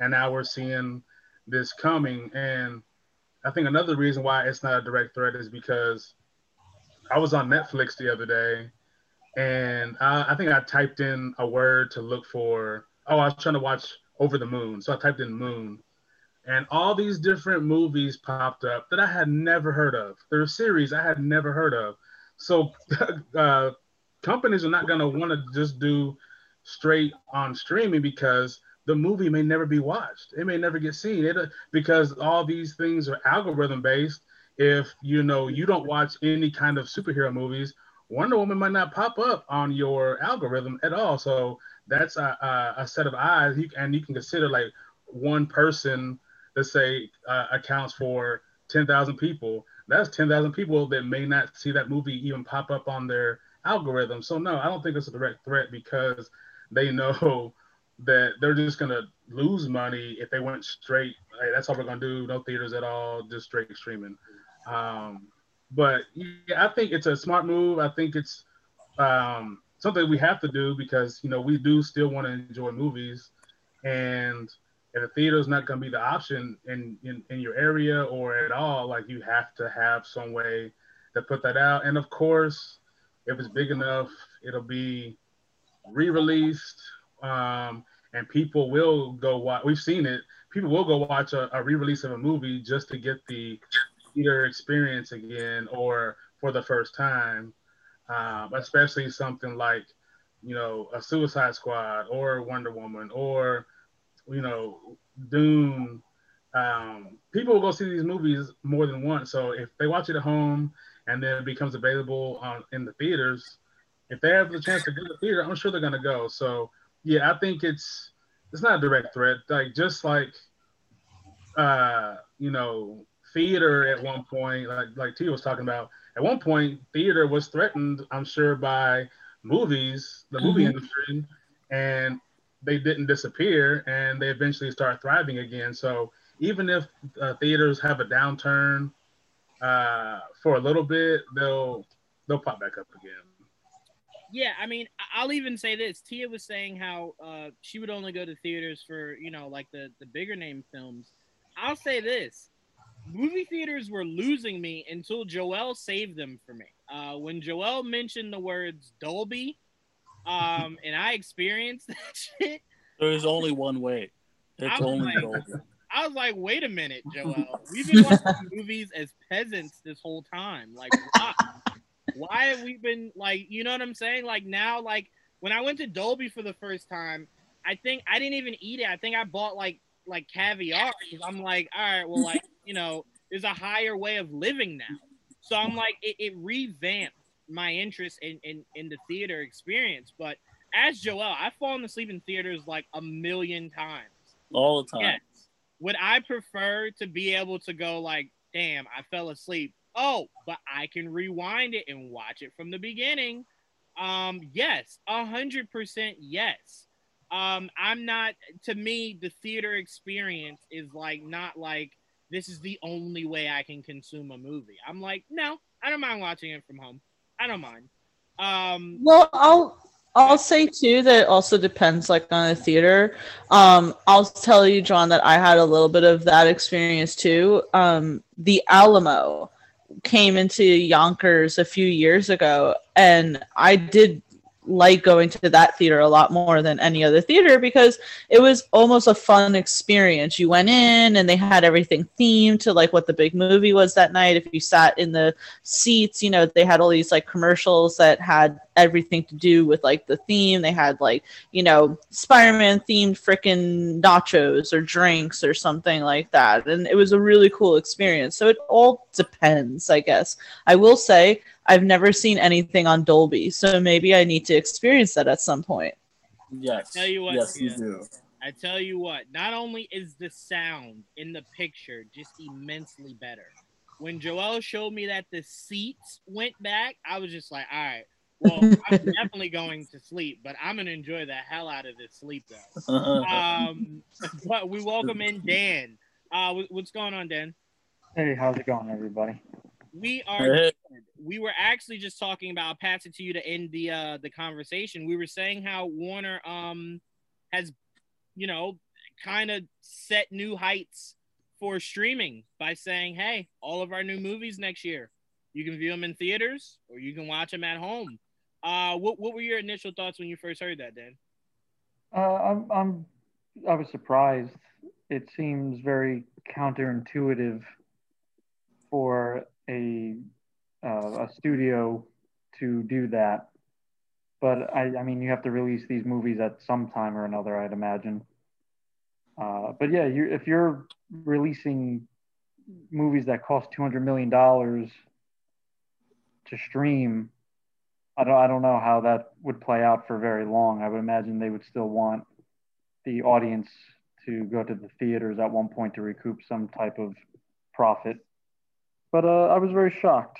And now we're seeing this coming. And I think another reason why it's not a direct threat is because I was on Netflix the other day and I, I think I typed in a word to look for. Oh, I was trying to watch Over the Moon. So I typed in moon and all these different movies popped up that I had never heard of. There were series I had never heard of. So uh, companies are not going to want to just do straight on streaming because the movie may never be watched. It may never get seen. It because all these things are algorithm based. If you know you don't watch any kind of superhero movies, Wonder Woman might not pop up on your algorithm at all. So that's a, a, a set of eyes, and you can consider like one person let's say uh, accounts for 10,000 people, that's 10,000 people that may not see that movie even pop up on their algorithm. So no, I don't think it's a direct threat because they know that they're just gonna lose money if they went straight. Hey, that's all we're gonna do. No theaters at all, just straight streaming. Um, but yeah, I think it's a smart move. I think it's um, something we have to do because you know we do still want to enjoy movies, and if a theater is not going to be the option in, in in your area or at all, like you have to have some way to put that out. And of course, if it's big enough, it'll be re-released, um, and people will go watch. We've seen it. People will go watch a, a re-release of a movie just to get the theater experience again or for the first time. Um, especially something like, you know, a Suicide Squad or Wonder Woman or you know, Dune. Um, people will go see these movies more than once. So if they watch it at home and then it becomes available on in the theaters, if they have the chance to go to the theater, I'm sure they're gonna go. So yeah, I think it's it's not a direct threat. Like just like uh, you know, theater at one point, like like T was talking about, at one point theater was threatened, I'm sure, by movies, the movie mm-hmm. industry, and they didn't disappear and they eventually start thriving again. So even if uh, theaters have a downturn uh, for a little bit, they'll they'll pop back up again. Yeah, I mean, I'll even say this. Tia was saying how uh, she would only go to theaters for you know like the the bigger name films. I'll say this: movie theaters were losing me until Joel saved them for me. Uh, when Joel mentioned the words Dolby um, and I experienced that shit. There's only one way. It's only like, Dolby. I was like, wait a minute, Joel. We've been watching movies as peasants this whole time. Like, why? why have we been like, you know what I'm saying? Like now, like when I went to Dolby for the first time, I think I didn't even eat it. I think I bought like like caviar because I'm like, all right, well, like you know, there's a higher way of living now. So I'm like, it, it revamped my interest in, in in the theater experience. But as Joel, I've fallen asleep in theaters like a million times. All the time. Yes. Would I prefer to be able to go like, damn, I fell asleep. Oh, but I can rewind it and watch it from the beginning. Um, yes, a hundred percent yes. Um, I'm not to me, the theater experience is like not like this is the only way I can consume a movie. I'm like, no, I don't mind watching it from home. I don't mind. Um, well, I'll I'll say too that it also depends like on the theater. Um, I'll tell you, Juwaan, that I had a little bit of that experience too. Um, the Alamo came into Yonkers a few years ago, and I did like going to that theater a lot more than any other theater because it was almost a fun experience. You went in and they had everything themed to like what the big movie was that night. If you sat in the seats, you know, they had all these like commercials that had everything to do with like the theme. They had like, you know, Spider Man themed freaking nachos or drinks or something like that. And it was a really cool experience. So it all depends, I guess. I will say, I've never seen anything on Dolby, so maybe I need to experience that at some point. Yes. Tell you what, yes, you do. I tell you what, not only is the sound in the picture just immensely better. When Joel showed me that the seats went back, I was just like, all right, well, I'm definitely going to sleep, but I'm gonna enjoy the hell out of this sleep though. Um, but we welcome in Dan. Uh, what's going on, Dan? Hey, how's it going, everybody? We are. Hey. We were actually just talking about. I'll pass it to you to end the uh, the conversation. We were saying how Warner um has, you know, kind of set new heights for streaming by saying, "Hey, all of our new movies next year, you can view them in theaters or you can watch them at home." Uh, what what were your initial thoughts when you first heard that, Dan? Uh, I'm, I'm, I was surprised. It seems very counterintuitive for a, uh, a studio to do that. But I, I mean, you have to release these movies at some time or another, I'd imagine. Uh, but yeah, you, if you're releasing movies that cost two hundred million dollars to stream, I don't, I don't know how that would play out for very long. I would imagine they would still want the audience to go to the theaters at one point to recoup some type of profit. But uh, I was very shocked.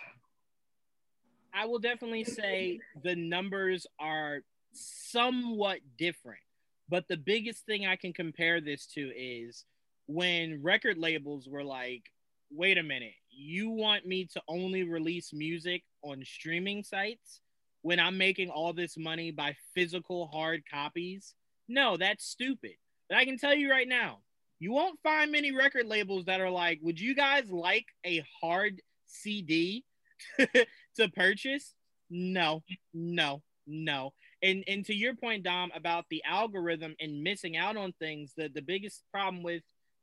I will definitely say the numbers are somewhat different. But the biggest thing I can compare this to is when record labels were like, wait a minute, you want me to only release music on streaming sites when I'm making all this money by physical hard copies? No, that's stupid. But I can tell you right now, you won't find many record labels that are like, would you guys like a hard CD to purchase? No, no, no. And and to your point, Dom, about the algorithm and missing out on things, the, the biggest problem with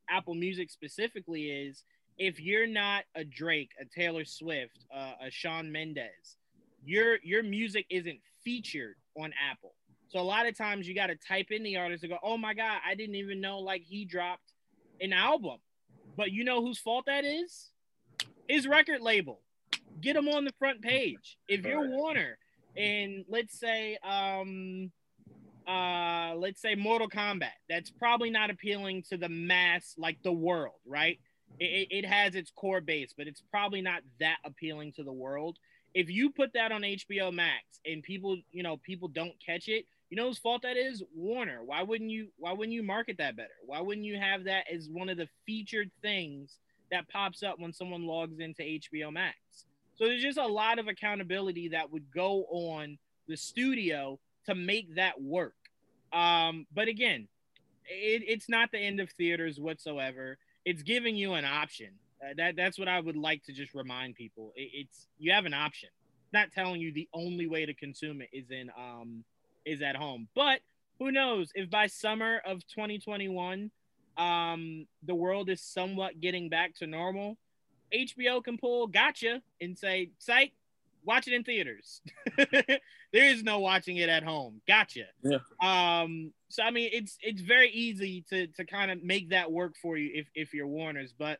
Apple Music specifically is if you're not a Drake, a Taylor Swift, uh, a Shawn Mendes, your your music isn't featured on Apple. So a lot of times you got to type in the artist and go, "Oh my god, I didn't even know like he dropped an album." But you know whose fault that is? His record label. Get him on the front page. If you're Warner and let's say um uh let's say Mortal Kombat, that's probably not appealing to the mass like the world, right? It, it has its core base, but it's probably not that appealing to the world. If you put that on HBO Max and people, you know, people don't catch it, you know whose fault that is? Warner. Why wouldn't you why wouldn't you market that better? Why wouldn't you have that as one of the featured things that pops up when someone logs into HBO Max? So there's just a lot of accountability that would go on the studio to make that work. Um, but again, it, it's not the end of theaters whatsoever. It's giving you an option. Uh, that that's what I would like to just remind people. It, it's you have an option. Not telling you the only way to consume it is in um is at home. But who knows if by summer of 2021 um the world is somewhat getting back to normal, HBO can pull gotcha and say, psych, watch it in theaters. there is no watching it at home. Gotcha. Yeah. Um, so I mean it's it's very easy to to kind of make that work for you if if you're Warner's. But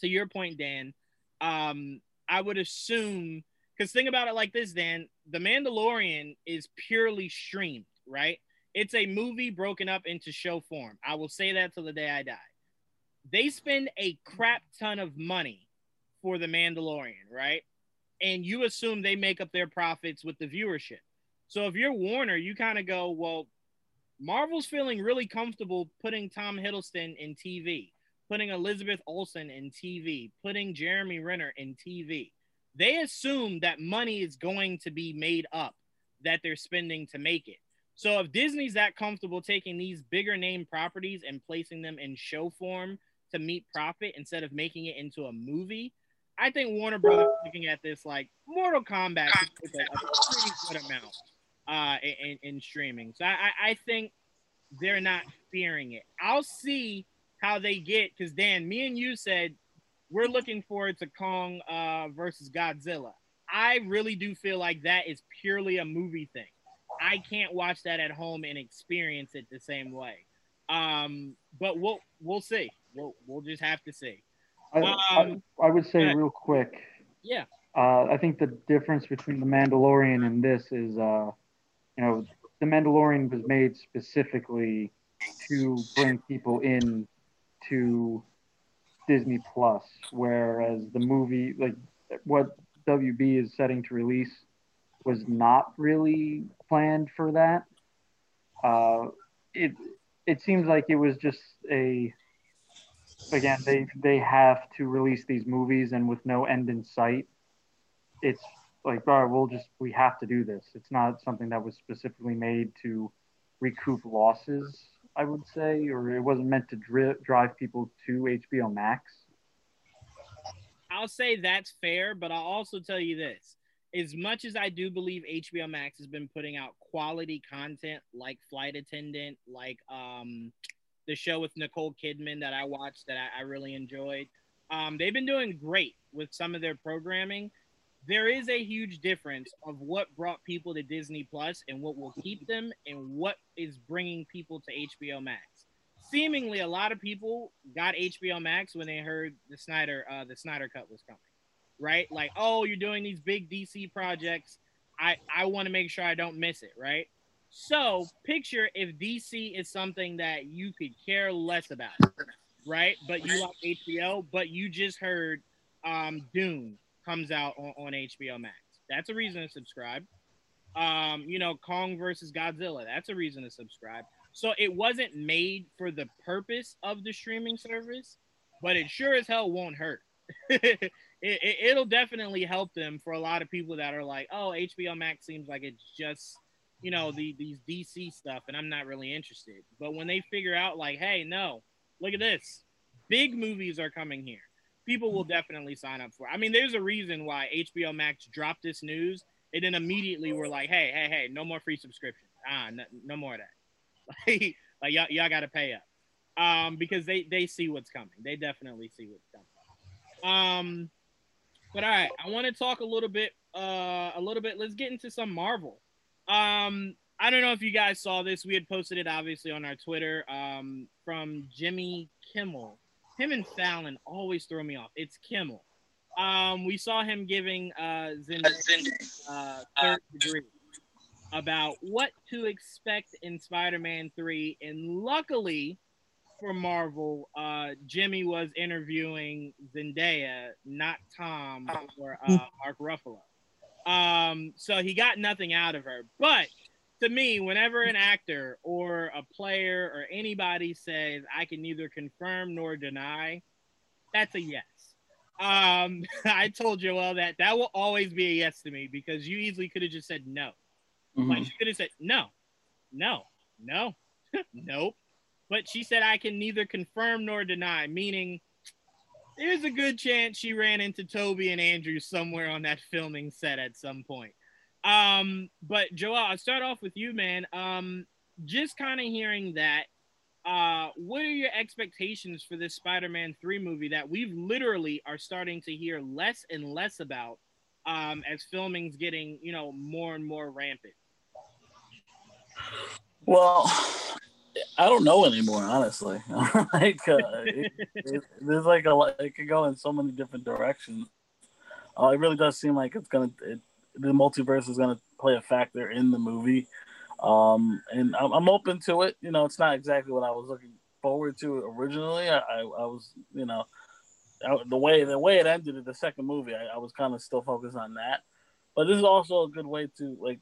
to your point, Dan, um, I would assume because think about it like this, Dan, The Mandalorian is purely streamed, right? It's a movie broken up into show form. I will say that till the day I die they spend a crap ton of money for the Mandalorian, right? And you assume they make up their profits with the viewership. So if you're Warner, you kind of go, well, Marvel's feeling really comfortable putting Tom Hiddleston in TV, putting Elizabeth Olsen in TV, putting Jeremy Renner in TV. They assume that money is going to be made up that they're spending to make it. So if Disney's that comfortable taking these bigger name properties and placing them in show form to meet profit instead of making it into a movie, I think Warner Brothers looking at this like Mortal Kombat is a, pretty good amount uh, in, in streaming. So I, I think they're not fearing it. I'll see how they get because Dan, me and you said we're looking forward to Kong uh, versus Godzilla. I really do feel like that is purely a movie thing. I can't watch that at home and experience it the same way. Um, but we'll we'll see. We'll we'll just have to see. I, Um, I, I would say yeah. real quick, Yeah. Uh, I think the difference between the Mandalorian and this is, uh, you know, the Mandalorian was made specifically to bring people in to Disney Plus, whereas the movie, like what WB is setting to release, was not really planned for that. Uh, it it seems like it was just a again they they have to release these movies and with no end in sight. It's like all right, we'll just we have to do this. It's not something that was specifically made to recoup losses. I would say, or it wasn't meant to dri- drive people to HBO Max. I'll say that's fair, but I'll also tell you this. As much as I do believe HBO Max has been putting out quality content like Flight Attendant, like um, the show with Nicole Kidman that I watched that I, I really enjoyed, um, they've been doing great with some of their programming. There is a huge difference of what brought people to Disney Plus and what will keep them and what is bringing people to HBO Max seemingly a lot of people got HBO Max when they heard the Snyder uh, the Snyder cut was coming, right? Like, oh, you're doing these big DC projects. I I want to make sure I don't miss it, right? So picture if DC is something that you could care less about, right? But you like HBO, but you just heard um, Dune comes out on, on HBO Max. That's a reason to subscribe. Um, you know, Kong versus Godzilla. That's a reason to subscribe. So it wasn't made for the purpose of the streaming service, but it sure as hell won't hurt. it, it, will definitely help them for a lot of people that are like, oh, HBO Max seems like it's just, you know, the, these DC stuff, and I'm not really interested. But when they figure out, like, hey, no, look at this, big movies are coming here. People will definitely sign up for. It. I mean, there's a reason why HBO Max dropped this news, and then immediately we're like, hey, hey, hey, no more free subscription. Ah, no, no more of that. like, y'all, y'all got to pay up um, because they they see what's coming. They definitely see what's coming. Um, but all right, I want to talk a little bit, uh, a little bit. Let's get into some Marvel. Um, I don't know if you guys saw this. We had posted it obviously on our Twitter um, from Jimmy Kimmel. Him and Fallon always throw me off. It's Kimmel. Um, we saw him giving uh, Zendaya uh, third degree about what to expect in Spider-Man 3 and luckily for Marvel, uh, Jimmy was interviewing Zendaya, not Tom or uh, Mark Ruffalo. Um, so he got nothing out of her. But to me, whenever an actor or a player or anybody says I can neither confirm nor deny, that's a yes. Um, I told Joel that that will always be a yes to me because you easily could have just said no. Mm-hmm. Like she could have said, no, no, no, nope. But she said, I can neither confirm nor deny, meaning there's a good chance she ran into Tobey and Andrew somewhere on that filming set at some point. Um, but Joel, I'll start off with you, man. Um, just kind of hearing that, uh, what are your expectations for this Spider-Man 3 movie that we've literally are starting to hear less and less about um, as filming's getting, you know, more and more rampant? Well, I don't know anymore, honestly. like, uh, it, it, there's like a lot, it could go in so many different directions. Uh, it really does seem like it's gonna, it, the multiverse is gonna play a factor in the movie. Um, and I'm, I'm, open to it. You know, it's not exactly what I was looking forward to originally. I, I, I was, you know, I, the way the way it ended in the second movie, I, I was kind of still focused on that. But this is also a good way to like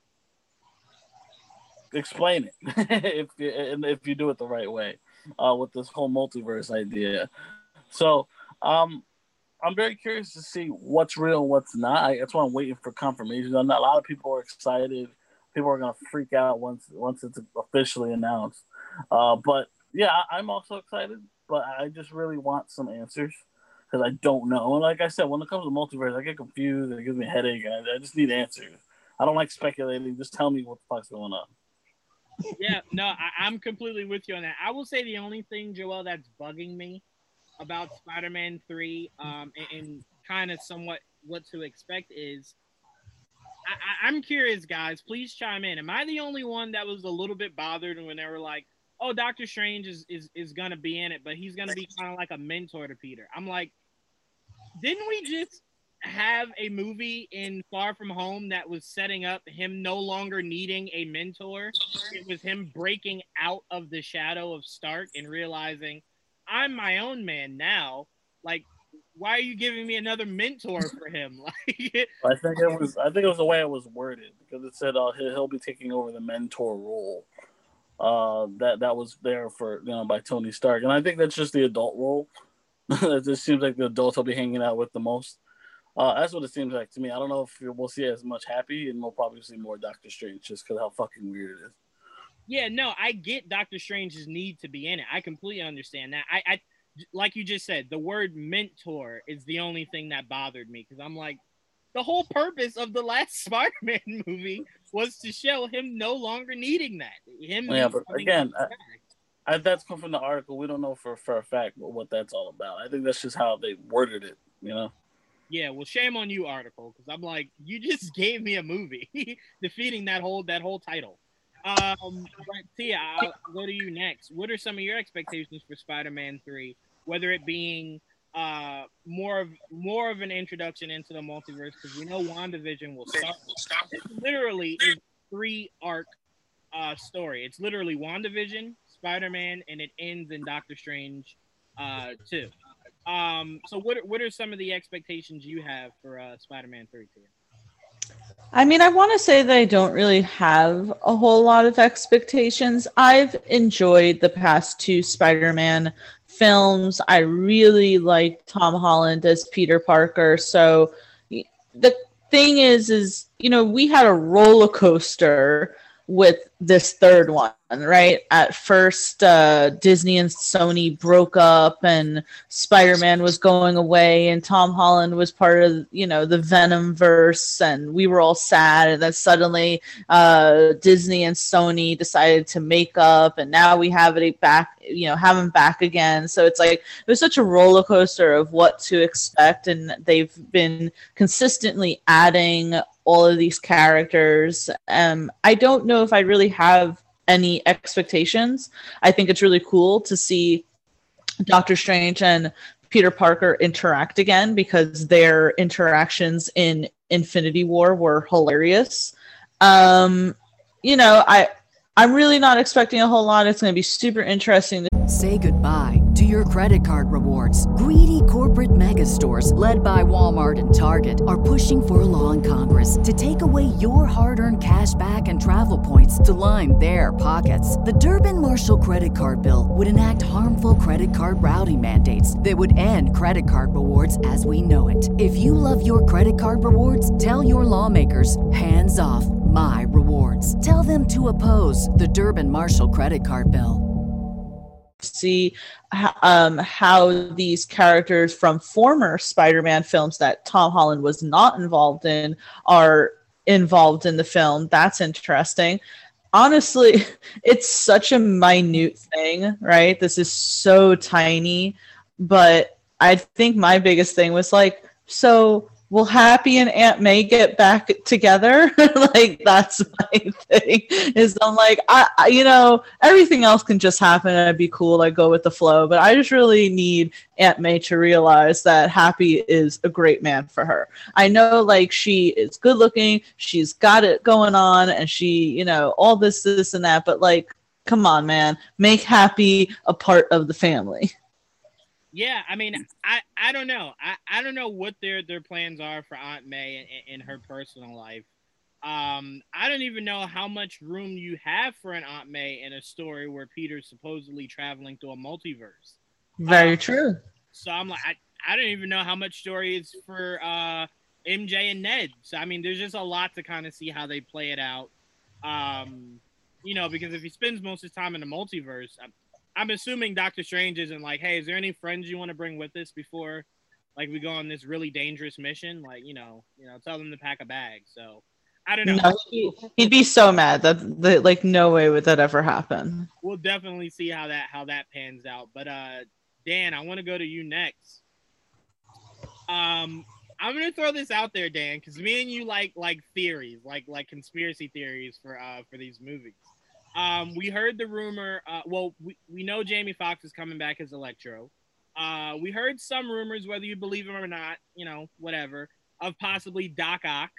explain it if you, if you do it the right way uh, with this whole multiverse idea. So um, I'm very curious to see what's real and what's not. I, that's why I'm waiting for confirmation. A lot of people are excited. People are gonna freak out once once it's officially announced. Uh, but yeah, I, I'm also excited. But I just really want some answers because I don't know. And like I said, when it comes to multiverse, I get confused. It gives me a headache. I, I just need answers. I don't like speculating. Just tell me what the fuck's going on yeah, no, I, am completely with you on that. I will say the only thing, Joel, that's bugging me about Spider-Man Three, um, and, and kind of somewhat what to expect is, I, I'm curious, guys. Please chime in. Am I the only one that was a little bit bothered when they were like, "Oh, Doctor Strange is is, is gonna be in it, but he's gonna be kind of like a mentor to Peter"? I'm like, didn't we just have a movie in Far From Home that was setting up him no longer needing a mentor. It was him breaking out of the shadow of Stark and realizing I'm my own man now. Like, why are you giving me another mentor for him? Like, I think it was. I think it was the way it was worded because it said uh, he'll, be taking over the mentor role. Uh, that that was there for you know by Tony Stark, and I think that's just the adult role. it just seems like the adults will be hanging out with the most. Uh, that's what it seems like to me. I don't know if we'll see as much happy, and we'll probably see more Doctor Strange just because how fucking weird it is. Yeah, no, I get Doctor Strange's need to be in it. I completely understand that. I, I like you just said, the word mentor is the only thing that bothered me because I'm like, the whole purpose of the last Spider-Man movie was to show him no longer needing that. Him, yeah, but again, I, I, that's come from the article. We don't know for for a fact what that's all about. I think that's just how they worded it. You know. Yeah, well, shame on you, article, because I'm like, you just gave me a movie defeating that whole that whole title. Um, but Tia, I'll go to you next. What are some of your expectations for Spider-Man Three? Whether it being uh more of more of an introduction into the multiverse, because we know WandaVision will start. It literally is three arc uh story. It's literally WandaVision, Spider-Man, and it ends in Doctor Strange uh two. Um, so what what are some of the expectations you have for uh, Spider-Man Three? Tia? I mean, I want to say that I don't really have a whole lot of expectations. I've enjoyed the past two Spider Man films. I really like Tom Holland as Peter Parker. So the thing is, is, you know, we had a roller coaster with this third one, right? At first, uh, Disney and Sony broke up, and Spider Man was going away, and Tom Holland was part of, you know, the Venom verse, and we were all sad. And then suddenly, uh, Disney and Sony decided to make up, and now we have it back, you know, have him back again. So it's like it was such a roller coaster of what to expect, and they've been consistently adding all of these characters. Um, I don't know if I really have any expectations. I think it's really cool to see Doctor Strange and Peter Parker interact again because their interactions in Infinity War were hilarious. Um, you know, I I'm really not expecting a whole lot. It's going to be super interesting. Say goodbye to your credit card rewards. Greedy corporate mega stores, led by Walmart and Target, are pushing for a law in Congress to take away your hard earned cash back and travel points to line their pockets. The Durbin Marshall credit card bill would enact harmful credit card routing mandates that would end credit card rewards as we know it. If you love your credit card rewards, tell your lawmakers hands off my rewards. Tell them to oppose the Durbin Marshall credit card bill see um, how these characters from former Spider-Man films that Tom Holland was not involved in are involved in the film. That's interesting. Honestly, it's such a minute thing, right? This is so tiny, but I think my biggest thing was like, so will Happy and Aunt May get back together? like that's my thing. Is I'm like, I, I, you know, everything else can just happen and it'd be cool. Like go with the flow, but I just really need Aunt May to realize that Happy is a great man for her. I know, like she is good looking, she's got it going on, and she, you know, all this, this, and that. But like, come on, man, make Happy a part of the family. Yeah, I mean, I, I don't know. I, I don't know what their their plans are for Aunt May in, in her personal life. Um, I don't even know how much room you have for an Aunt May in a story where Peter's supposedly traveling through a multiverse. Very um, true. So I'm like, I, I don't even know how much story is for uh, MJ and Ned. So I mean, there's just a lot to kind of see how they play it out. Um, you know, because if he spends most of his time in the multiverse, I'm assuming Doctor Strange isn't like, hey, is there any friends you want to bring with us before, like, we go on this really dangerous mission? Like, you know, you know, tell them to pack a bag. So, I don't know. No, he, would be so mad that, that, like, no way would that ever happen. We'll definitely see how that how that pans out. But uh, Dan, I want to go to you next. Um, I'm gonna throw this out there, Dan, because me and you like like theories, like like conspiracy theories for uh for these movies. Um, we heard the rumor. Uh, well, we, we know Jamie Foxx is coming back as Electro. Uh, we heard some rumors, whether you believe them or not, you know, whatever. of possibly Doc Ock.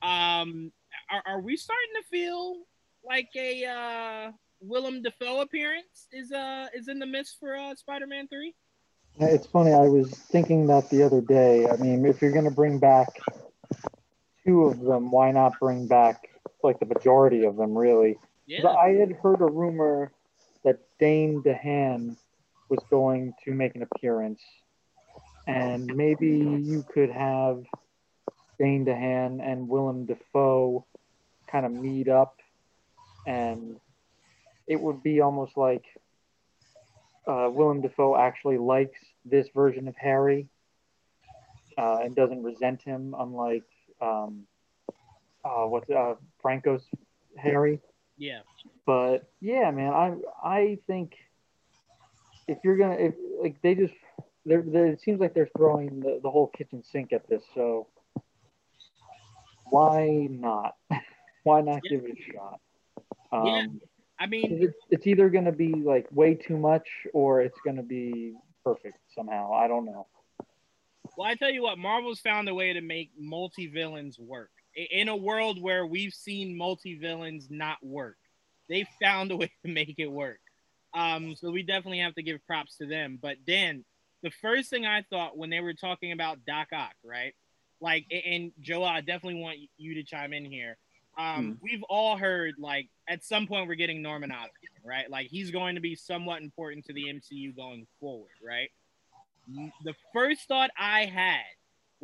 Um, are, are we starting to feel like a uh, Willem Dafoe appearance is uh is in the midst for uh, Spider-Man Three? It's funny. I was thinking that the other day. I mean, if you're going to bring back two of them, why not bring back like the majority of them? Really, Yeah. I had heard a rumor that Dane DeHaan was going to make an appearance, and maybe you could have Dane DeHaan and Willem Dafoe kind of meet up, and it would be almost like uh, Willem Dafoe actually likes this version of Harry uh, and doesn't resent him, unlike um, uh, what's uh, Franco's Harry. Yeah. But yeah, man, I I think if you're gonna if like they just they're, they're it seems like they're throwing the, the whole kitchen sink at this, so why not? why not Yeah. give it a shot? Um, Yeah. I mean, it's, it's either gonna be like way too much or it's gonna be perfect somehow. I don't know. Well, I tell you what, Marvel's found a way to make multi villains work. In a world where we've seen multi villains not work, they found a way to make it work. Um, so we definitely have to give props to them. But Dan, the first thing I thought when they were talking about Doc Ock, right? Like, and Joa, I definitely want you to chime in here. Um, We've all heard like at some point we're getting Norman Osborn, right? Like he's going to be somewhat important to the MCU going forward, right? the first thought I had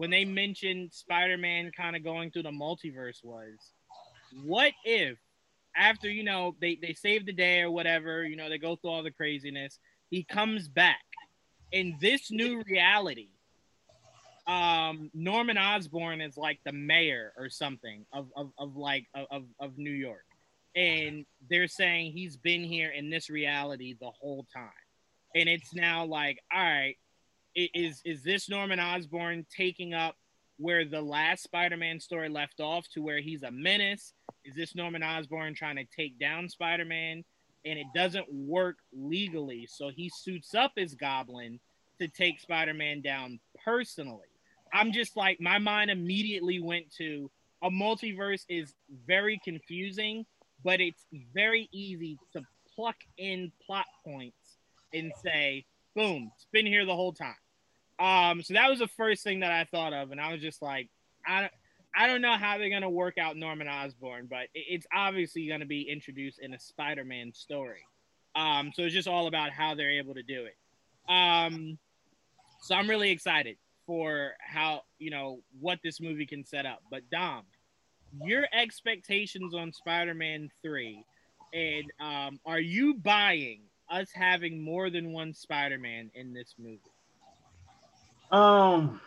when they mentioned Spider-Man kind of going through the multiverse was, what if after you know they they save the day or whatever, you know they go through all the craziness, he comes back in this new reality. Um, Norman Osborn is like the mayor or something of of, of like of, of New York, and they're saying he's been here in this reality the whole time, and it's now like, all right, is is this Norman Osborn taking up where the last Spider-Man story left off to where he's a menace? Is this Norman Osborn trying to take down Spider-Man and it doesn't work legally, so he suits up as Goblin to take Spider-Man down personally? I'm just like my mind immediately went to a multiverse is very confusing, but it's very easy to pluck in plot points and say, boom, it's been here the whole time. Um, so that was the first thing that I thought of, and I was just like, I don't, I don't know how they're gonna work out Norman Osborn, but it's obviously gonna be introduced in a Spider-Man story. Um, so it's just all about how they're able to do it. Um, so I'm really excited for how you know what this movie can set up. But Dom, your expectations on Spider-Man three, and um, are you buying us having more than one Spider-Man in this movie? Um,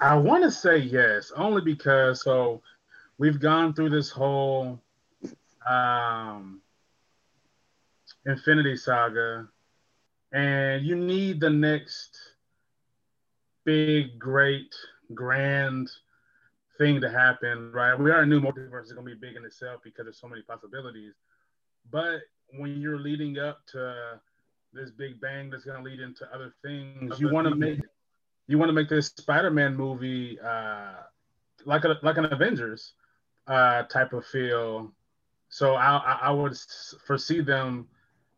I want to say yes, only because so we've gone through this whole um Infinity Saga, and you need the next big, great, grand thing to happen, right? We already knew multiverse is gonna be big in itself because there's so many possibilities, but when you're leading up to this big bang that's going to lead into other things. You want to make you want to make this Spider-Man movie uh, like a like an Avengers uh, type of feel. So I, I would foresee them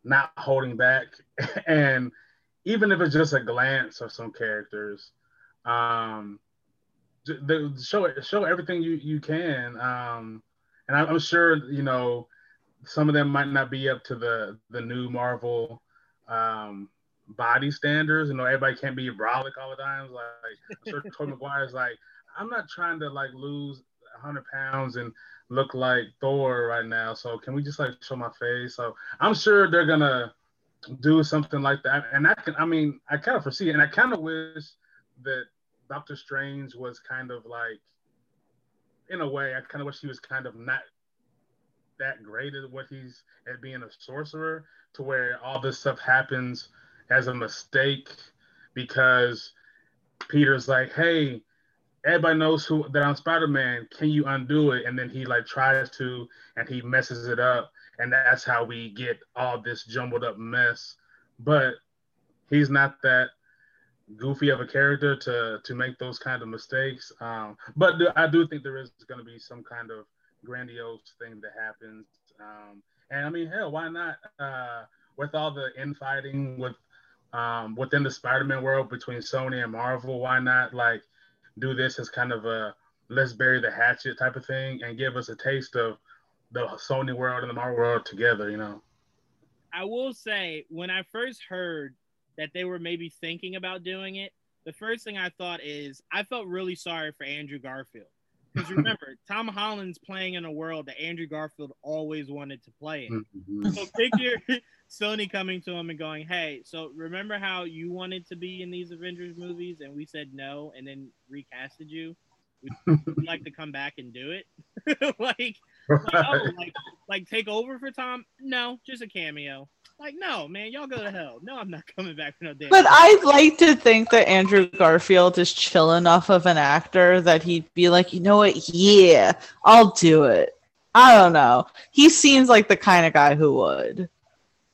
not holding back, and even if it's just a glance of some characters, um, the, show it show everything you you can. Um, and I'm sure you know some of them might not be up to the the new Marvel um, body standards. You know, everybody can't be brolic all the time. Like, sure Tobey Maguire's like, I'm not trying to like lose 100 pounds and look like Thor right now. So can we just like show my face? So I'm sure they're gonna do something like that. And I can, I mean, I kind of foresee it, and I kind of wish that Doctor Strange was kind of like, in a way, I kind of wish he was kind of not that great at what he's at being a sorcerer to where all this stuff happens as a mistake because Peter's like, hey, everybody knows who that I'm Spider-Man. Can you undo it? And then he like tries to and he messes it up. And that's how we get all this jumbled up mess. But he's not that goofy of a character to to make those kind of mistakes. Um, but I do think there is going to be some kind of grandiose thing that happens. Um, and I mean, hell, why not? Uh, with all the infighting with um, within the Spider-Man world between Sony and Marvel, why not like do this as kind of a let's bury the hatchet type of thing and give us a taste of the Sony world and the Marvel world together, you know? I will say when I first heard that they were maybe thinking about doing it, the first thing I thought is I felt really sorry for Andrew Garfield. Because remember, Tom Holland's playing in a world that Andrew Garfield always wanted to play in. Mm-hmm. So figure Sony coming to him and going, "Hey, so remember how you wanted to be in these Avengers movies and we said no, and then recasted you? Would you like to come back and do it? like, like, oh, like, like take over for Tom? No, just a cameo. Like, no, man, y'all go to hell. No, I'm not coming back for no damn. But I'd like to think that Andrew Garfield is chill enough of an actor that he'd be like, you know what? Yeah, I'll do it. I don't know. He seems like the kind of guy who would.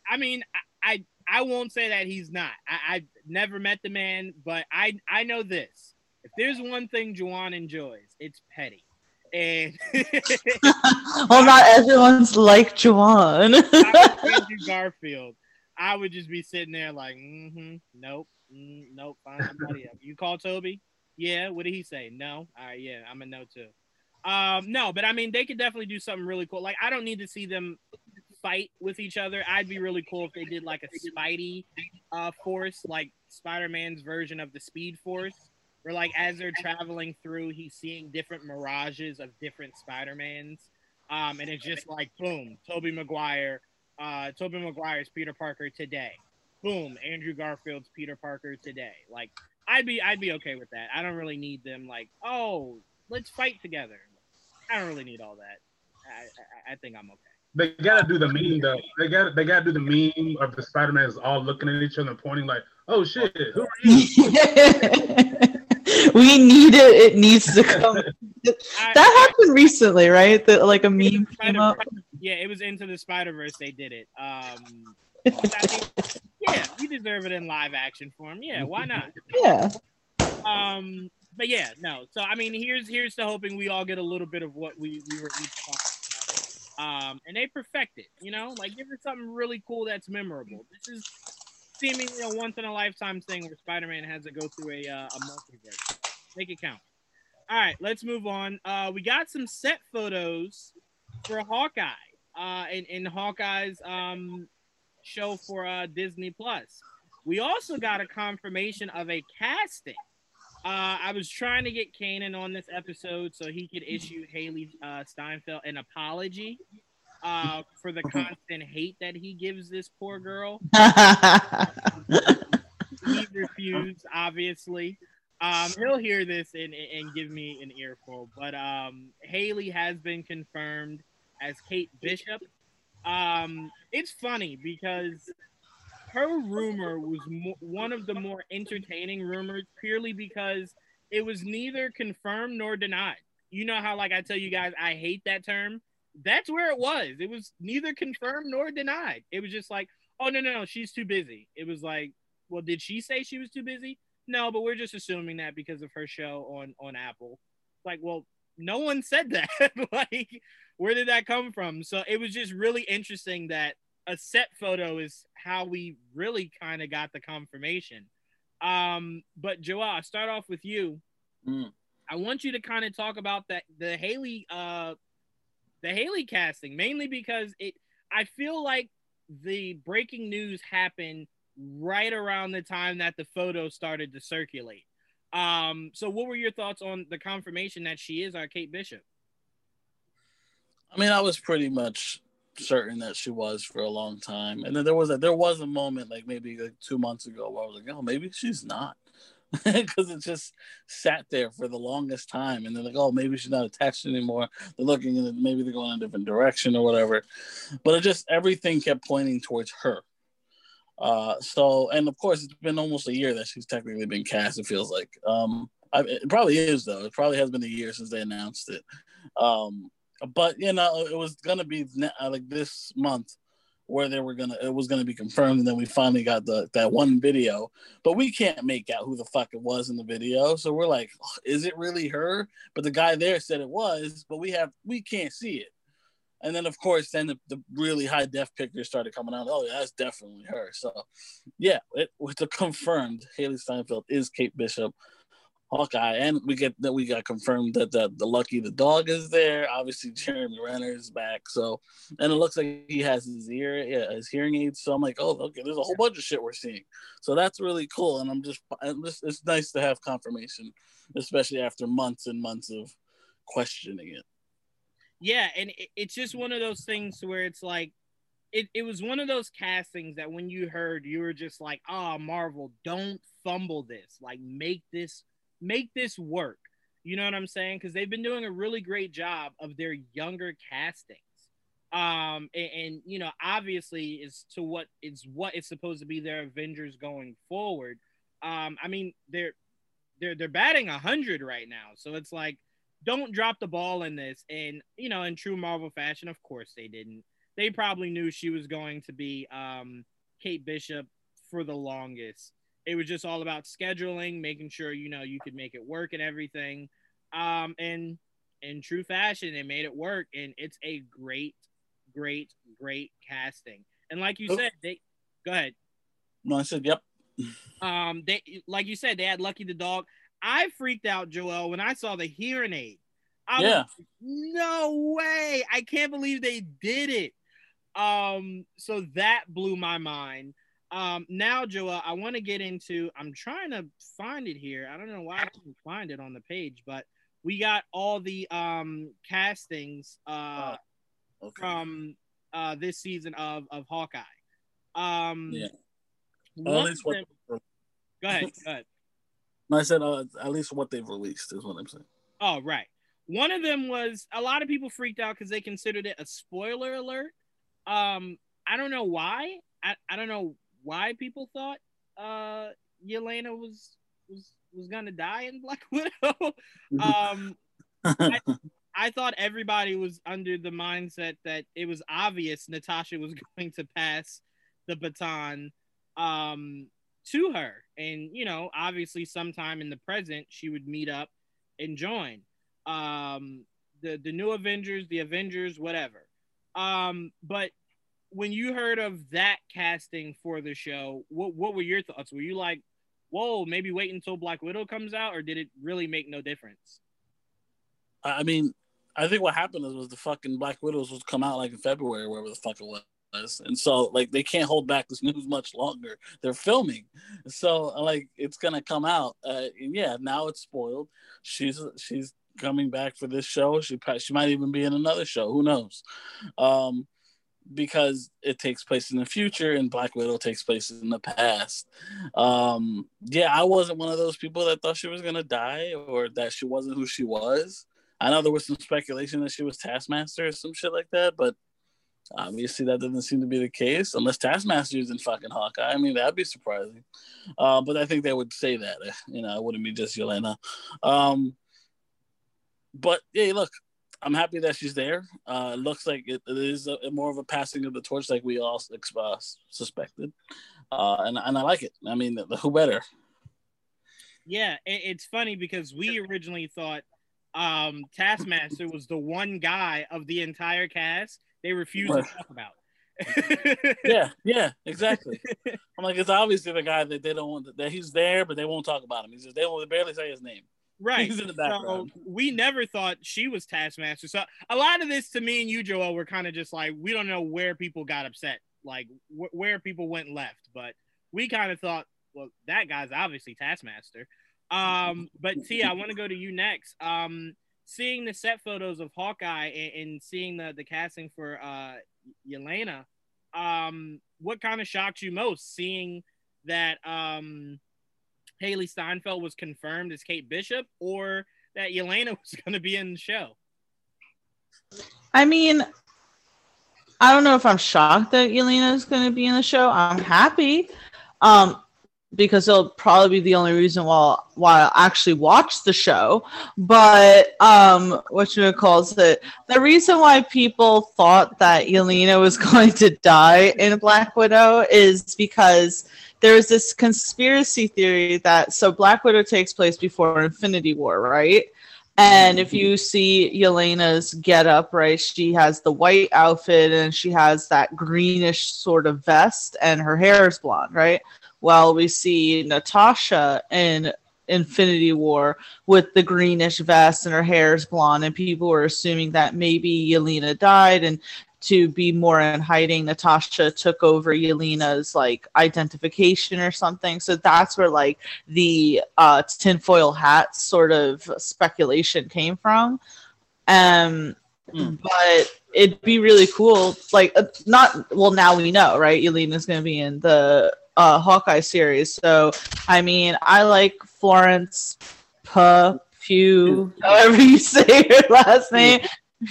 I mean, I I, I won't say that he's not. I, I've never met the man, but I I know this. If there's one thing Juwaan enjoys, it's petty. And well, not everyone's like Juwaan. Andrew Garfield. I would just be sitting there like, mm-hmm, nope, mm, nope, find somebody else. You call Tobey? Yeah. What did he say? No. All right. Yeah, I'm a no too. Um, no, but I mean, they could definitely do something really cool. Like, I don't need to see them fight with each other. I'd be really cool if they did like a Spidey uh, force, like Spider Man's version of the Speed Force, where like as they're traveling through, he's seeing different mirages of different Spider Mans, um, and it's just like boom, Tobey Maguire, uh, Tobey Maguire's Peter Parker today, boom, Andrew Garfield's Peter Parker today. Like I'd be I'd be okay with that. I don't really need them like oh let's fight together. I don't really need all that. I, I, I think I'm okay. They gotta do the meme though. They got they gotta do the meme of the Spider Mans all looking at each other and pointing like, "Oh shit, who are you?" we need it. It needs to come. that happened recently, right? That like a meme came up. Yeah, it was into the Spider Verse. They did it. Um, yeah, we deserve it in live action form. Yeah, why not? Yeah. Um, but yeah, no. So I mean, here's here's to hoping we all get a little bit of what we we were each talking about. Um, and they perfect it. You know, like give it something really cool that's memorable. This is seemingly a once in a lifetime thing where Spider-Man has to go through a uh, a multiverse. Make it count. All right, let's move on. Uh, we got some set photos for Hawkeye uh, in, in Hawkeye's um, show for uh, Disney Plus. We also got a confirmation of a casting. Uh, I was trying to get Kanan on this episode so he could issue Hailee uh, Steinfeld an apology uh, for the constant hate that he gives this poor girl. he refused, obviously. Um, he'll hear this and, and give me an earful. But um, Hailee has been confirmed as Kate Bishop. Um, it's funny because her rumor was mo- one of the more entertaining rumors purely because it was neither confirmed nor denied. You know how, like, I tell you guys, I hate that term that's where it was. It was neither confirmed nor denied. It was just like, oh no, no, no, she's too busy. It was like, well, did she say she was too busy? No, but we're just assuming that because of her show on on Apple. Like, well, no one said that. like, where did that come from? So it was just really interesting that a set photo is how we really kind of got the confirmation. Um, but Joel, I'll start off with you. Mm. I want you to kind of talk about that the Hailee uh the Hailee casting, mainly because it I feel like the breaking news happened right around the time that the photo started to circulate. Um, so what were your thoughts on the confirmation that she is our Kate Bishop? I mean, I was pretty much certain that she was for a long time, and then there was a there was a moment like maybe like two months ago where I was like, oh, maybe she's not because it just sat there for the longest time. And they're like, oh, maybe she's not attached anymore. They're looking and maybe they're going in a different direction or whatever. But it just everything kept pointing towards her. Uh, so, and of course, it's been almost a year that she's technically been cast. It feels like um, I, it probably is though. It probably has been a year since they announced it. Um, but you know, it was gonna be like this month where they were gonna it was gonna be confirmed, and then we finally got the that one video, but we can't make out who the fuck it was in the video. So we're like, is it really her? But the guy there said it was, but we have we can't see it. And then of course, then the, the really high def pictures started coming out. Oh yeah, that's definitely her. So yeah, it was confirmed. Hailee Steinfeld is Kate Bishop. Hawkeye, and we get that we got confirmed that the, the Lucky the dog is there. Obviously, Jeremy Renner is back. So, and it looks like he has his ear, yeah, his hearing aids. So I'm like, oh, okay, there's a whole bunch of shit we're seeing. So that's really cool, and I'm just, I'm just it's nice to have confirmation, especially after months and months of questioning it. Yeah, and it, it's just one of those things where it's like, it, it was one of those castings that when you heard, you were just like, oh, Marvel, don't fumble this. Like, make this make this work. You know what I'm saying? Because they've been doing a really great job of their younger castings. Um, and, and you know, obviously, is to what is what is supposed to be their Avengers going forward. Um, I mean, they're they're they're batting hundred right now, so it's like, don't drop the ball in this. And you know, in true Marvel fashion, of course they didn't. They probably knew she was going to be um, Kate Bishop for the longest it was just all about scheduling, making sure you know you could make it work and everything. Um, and in true fashion, they made it work, and it's a great, great, great casting. And like you oh. said, they go ahead. No, I said yep. Um, they like you said, they had Lucky the dog. I freaked out, Joel, when I saw the hearing aid. I yeah. Was, no way! I can't believe they did it. Um, so that blew my mind. Um, now, Joel, I want to get into. I'm trying to find it here. I don't know why I can't find it on the page, but we got all the um castings uh oh, okay. from uh this season of of Hawkeye. Um, yeah. One of them, go ahead. Go ahead. I said uh, at least what they've released is what I'm saying. Oh right. One of them was a lot of people freaked out because they considered it a spoiler alert. Um, I don't know why. I, I don't know why people thought uh Yelena was was was gonna die in Black Widow. um, I, I thought everybody was under the mindset that it was obvious Natasha was going to pass the baton um, to her, and you know, obviously, sometime in the present, she would meet up and join um, the the new Avengers, the Avengers, whatever. Um, but when you heard of that casting for the show, what what were your thoughts? Were you like, "Whoa, maybe wait until Black Widow comes out," or did it really make no difference? I mean, I think what happened is was the fucking Black Widows was come out like in February, wherever the fuck it was, and so like they can't hold back this news much longer. They're filming, so like it's gonna come out. Uh, yeah, now it's spoiled. She's she's coming back for this show. She she might even be in another show. Who knows? Um, because it takes place in the future and Black Widow takes place in the past. Um, yeah, I wasn't one of those people that thought she was gonna die or that she wasn't who she was. I know there was some speculation that she was Taskmaster or some shit like that, but obviously that doesn't seem to be the case unless Taskmaster is in fucking Hawkeye. I mean, that'd be surprising. Uh, but I think they would say that. You know, it wouldn't be just Yelena. Um, but yeah, look, I'm happy that she's there. Uh, it looks like it, it is a, more of a passing of the torch, like we all uh, suspected, uh, and and I like it. I mean, who better? Yeah, it's funny because we originally thought um, Taskmaster was the one guy of the entire cast they refused to talk about. yeah, yeah, exactly. I'm like, it's obviously the guy that they don't want that he's there, but they won't talk about him. He's just they will barely say his name. Right. He's in the background. So we never thought she was Taskmaster. So a lot of this to me and you, Joel, were kind of just like, we don't know where people got upset, like wh- where people went left. But we kind of thought, well, that guy's obviously Taskmaster. Um, but T, I want to go to you next. Um, seeing the set photos of Hawkeye and, and seeing the, the casting for uh, Yelena, um, what kind of shocked you most? Seeing that um, Hailee Steinfeld was confirmed as Kate Bishop or that Yelena was going to be in the show? I mean, I don't know if I'm shocked that Yelena is going to be in the show. I'm happy. Um, because it'll probably be the only reason why why I actually watch the show. But um, what you calls it? The reason why people thought that Yelena was going to die in Black Widow is because there was this conspiracy theory that so Black Widow takes place before Infinity War, right? And if you see Yelena's get up, right, she has the white outfit and she has that greenish sort of vest, and her hair is blonde, right? Well, we see Natasha in Infinity War with the greenish vest and her hair is blonde, and people were assuming that maybe Yelena died, and to be more in hiding, Natasha took over Yelena's like identification or something. So that's where like the uh, tinfoil hat sort of speculation came from. Um, mm. but it'd be really cool. Like, uh, not well. Now we know, right? Yelena's going to be in the uh, Hawkeye series. So, I mean, I like Florence Pugh, however you say her last name.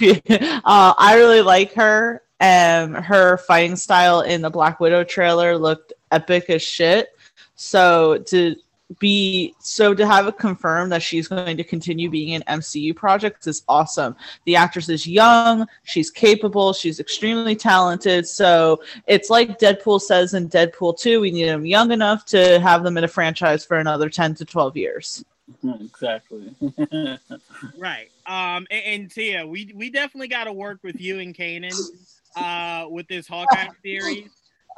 uh, I really like her. Um, her fighting style in the Black Widow trailer looked epic as shit. So to be so to have it confirmed that she's going to continue being in MCU projects is awesome. The actress is young, she's capable, she's extremely talented. So it's like Deadpool says in Deadpool 2, we need them young enough to have them in a franchise for another 10 to 12 years. Exactly. right. Um, and, and, Tia, we we definitely got to work with you and Kanan uh, with this Hawkeye series.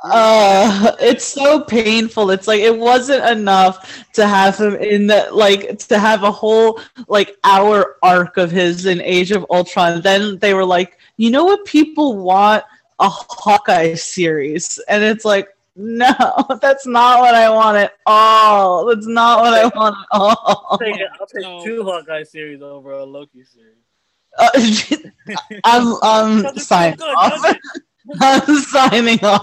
Uh, it's so painful. It's like it wasn't enough to have him in the like to have a whole like hour arc of his in Age of Ultron. Then they were like, you know what people want? A Hawkeye series, and it's like, no, that's not what I want at all. That's not what I want at all. I'll take, I'll take two Hawkeye series over a Loki series. Uh, I'm, I'm signing off. I'm signing off.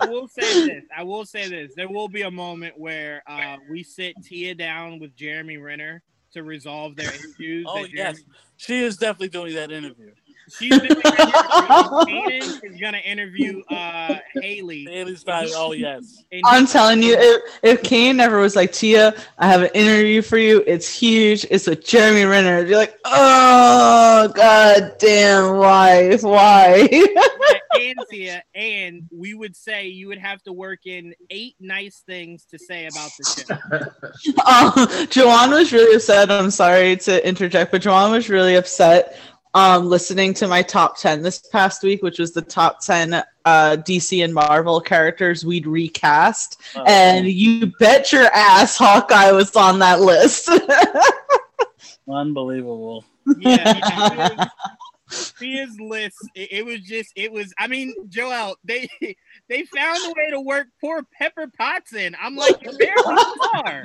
I will say this. I will say this. There will be a moment where uh, we sit Tia down with Jeremy Renner to resolve their issues. Oh yes, she is definitely doing that interview. She's been Kanan is gonna interview uh Hailee. Hailee Stein. Oh yes. I'm telling you, if if Kane never was like Tia, I have an interview for you. It's huge. It's with Jeremy Renner. You're like, oh god damn, why, why? and Tia, and we would say you would have to work in eight nice things to say about the show. um, Juwaan was really upset. I'm sorry to interject, but Juwaan was really upset um, listening to my top 10 this past week, which was the top 10 uh, DC and Marvel characters we'd recast. Oh. And you bet your ass Hawkeye was on that list. Unbelievable. Yeah. Yeah his list, it, it was just, it was, I mean, Joel, they they found a way to work poor Pepper Potts in. I'm like, you barely are.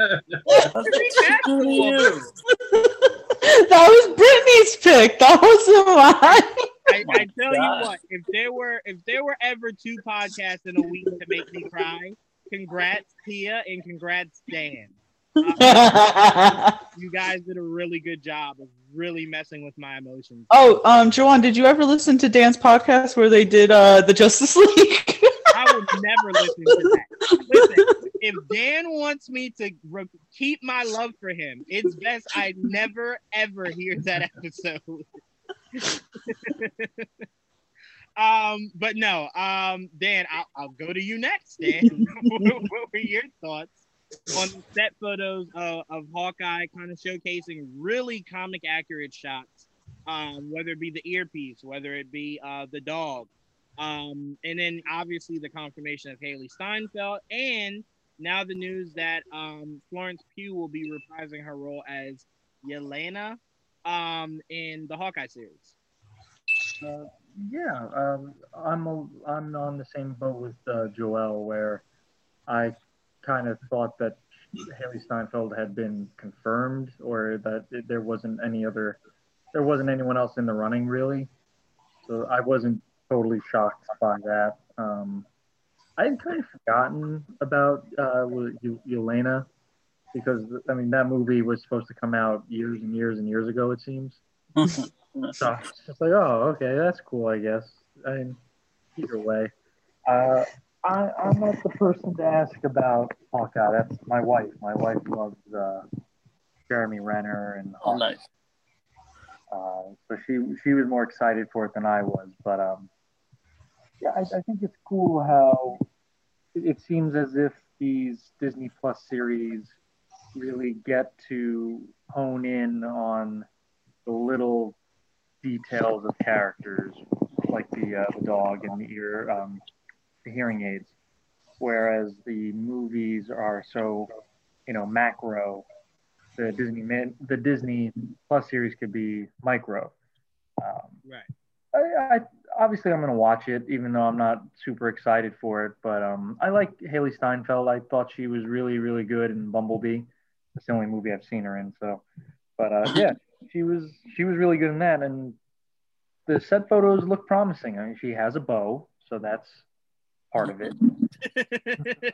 that was Brittany's pick. That wasn't mine. I, I tell God. you what, if there were if there were ever two podcasts in a week to make me cry, congrats Tia and congrats Dan. Uh, you guys did a really good job of really messing with my emotions. Oh, um, Juwaan, did you ever listen to Dan's podcast where they did uh the Justice League? I would never listen to that. Listen, if Dan wants me to re- keep my love for him, it's best I never ever hear that episode. um, but no, um, Dan, I'll, I'll go to you next. Dan, what were your thoughts on set photos of, of Hawkeye, kind of showcasing really comic accurate shots? Um, whether it be the earpiece, whether it be uh, the dog, um, and then obviously the confirmation of Hailee Steinfeld, and now the news that um, Florence Pugh will be reprising her role as Yelena um, in the Hawkeye series. Uh, yeah, um, I'm a, I'm on the same boat with uh, Joel, where I kind of thought that Hailee Steinfeld had been confirmed, or that it, there wasn't any other, there wasn't anyone else in the running really. So I wasn't totally shocked by that. Um, I had kind of forgotten about uh, Yelena because I mean that movie was supposed to come out years and years and years ago. It seems. so it's just like, oh, okay, that's cool. I guess. I mean, either way, uh, I, I'm not the person to ask about Hawkeye. That's my wife. My wife loves uh, Jeremy Renner and Oh, nice. Uh, so she she was more excited for it than I was. But um, yeah, I, I think it's cool how it, it seems as if these Disney Plus series really get to hone in on the little details of characters, like the uh, the dog and the ear, um, the hearing aids, whereas the movies are so, you know, macro the Disney man, the Disney Plus series could be micro. Um, Right. I, I obviously I'm gonna watch it, even though I'm not super excited for it. But um, I like Hailee Steinfeld. I thought she was really, really good in Bumblebee. That's the only movie I've seen her in. So, but uh, yeah, she was she was really good in that. And the set photos look promising. I mean, she has a bow, so that's part of it.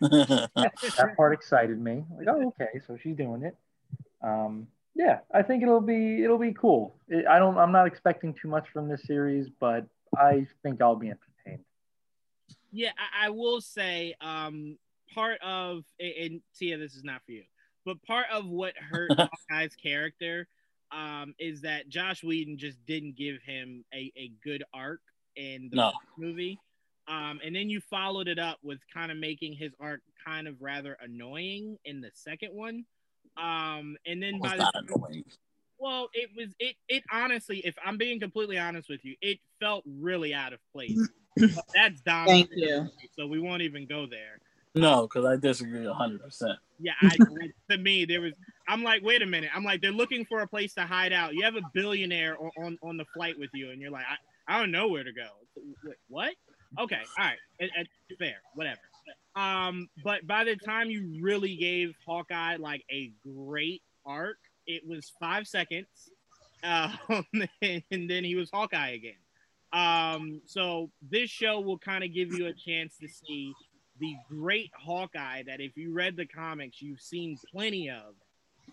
that part excited me. Like, oh, okay, so she's doing it. Um, yeah, I think it'll be it'll be cool. It, I don't. I'm not expecting too much from this series, but I think I'll be entertained. Yeah, I, I will say, um, part of and- and Tia, this is not for you, but part of what hurt Hawkeye's character um, is that Joss Whedon just didn't give him a, a good arc in the No. movie. Um, and then you followed it up with kind of making his arc kind of rather annoying in the second one. Um, and then was by that the annoying? well, it was it it honestly, if I'm being completely honest with you, it felt really out of place. That's Dom. Thank you. So we won't even go there. No, because I disagree hundred percent. Yeah, I, to me there was. I'm like, wait a minute. I'm like, they're looking for a place to hide out. You have a billionaire on on, on the flight with you, and you're like, I, I don't know where to go. Wait, what? Okay, all right, it, it, fair, whatever. Um, but by the time you really gave Hawkeye like a great arc, it was five seconds, um, and then he was Hawkeye again. Um, so this show will kind of give you a chance to see the great Hawkeye that if you read the comics, you've seen plenty of.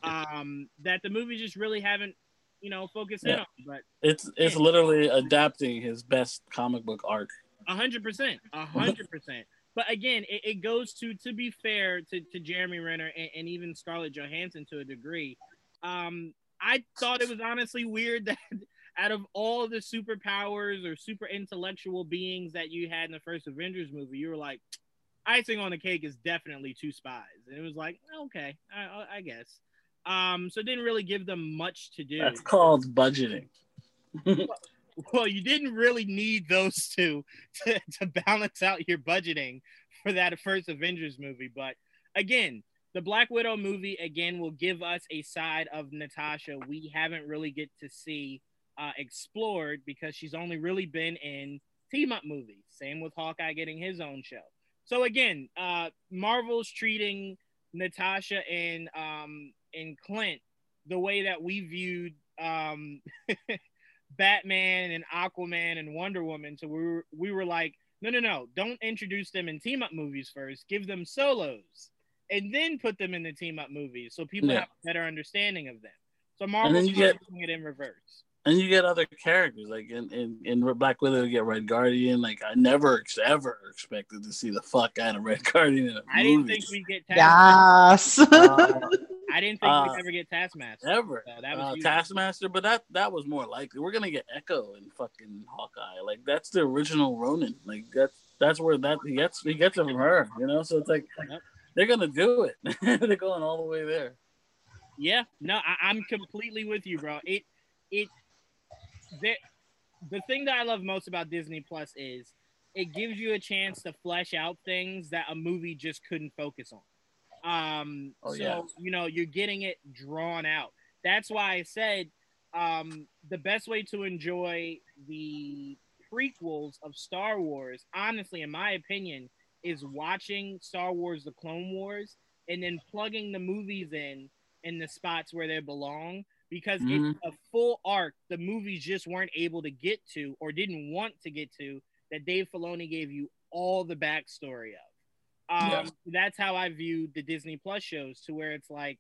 Um, that the movies just really haven't, you know, focused in on. But It's it's literally adapting his best comic book arc. A hundred percent, a hundred percent. But again, it, it goes to to be fair to, to Jeremy Renner and, and even Scarlett Johansson to a degree. Um, I thought it was honestly weird that out of all the superpowers or super intellectual beings that you had in the first Avengers movie, you were like, icing on the cake is definitely two spies, and it was like, okay, I, I- I guess. Um, so it didn't really give them much to do. That's called budgeting. Well, you didn't really need those two to, to balance out your budgeting for that first Avengers movie. But again, the Black Widow movie again will give us a side of Natasha we haven't really get to see uh, explored because she's only really been in team up movies. Same with Hawkeye getting his own show. So again, uh, Marvel's treating Natasha and um, and Clint the way that we viewed um, Batman and Aquaman and Wonder Woman. So we were we were like, no, no, no, don't introduce them in team up movies first. Give them solos, and then put them in the team up movies so people Yeah. have a better understanding of them. So then Marvel's doing it in reverse. And you get other characters like in, in, in Black Widow, you get Red Guardian. Like I never ex- ever expected to see the fuck out of Red Guardian in a I didn't think we get Taskmaster. Yes. Uh, I didn't think uh, we'd ever get Taskmaster. ever. So that was uh. Taskmaster, but that that was more likely. We're gonna get Echo and fucking Hawkeye. Like that's the original Ronin. Like that's that's where that he gets he gets it from her. You know, so it's like Yep. they're gonna do it. they're going all the way there. Yeah, no, I, I'm completely with you, bro. It, it, the, the thing that I love most about Disney Plus is it gives you a chance to flesh out things that a movie just couldn't focus on. Um, Oh, so yeah. you know you're getting it drawn out. That's why I said um, the best way to enjoy the prequels of Star Wars, honestly, in my opinion, is watching Star Wars: The Clone Wars and then plugging the movies in in the spots where they belong because Mhm. it's a full arc the movies just weren't able to get to or didn't want to get to that Dave Filoni gave you all the backstory of. Um. That's how I view the Disney Plus shows, to where it's like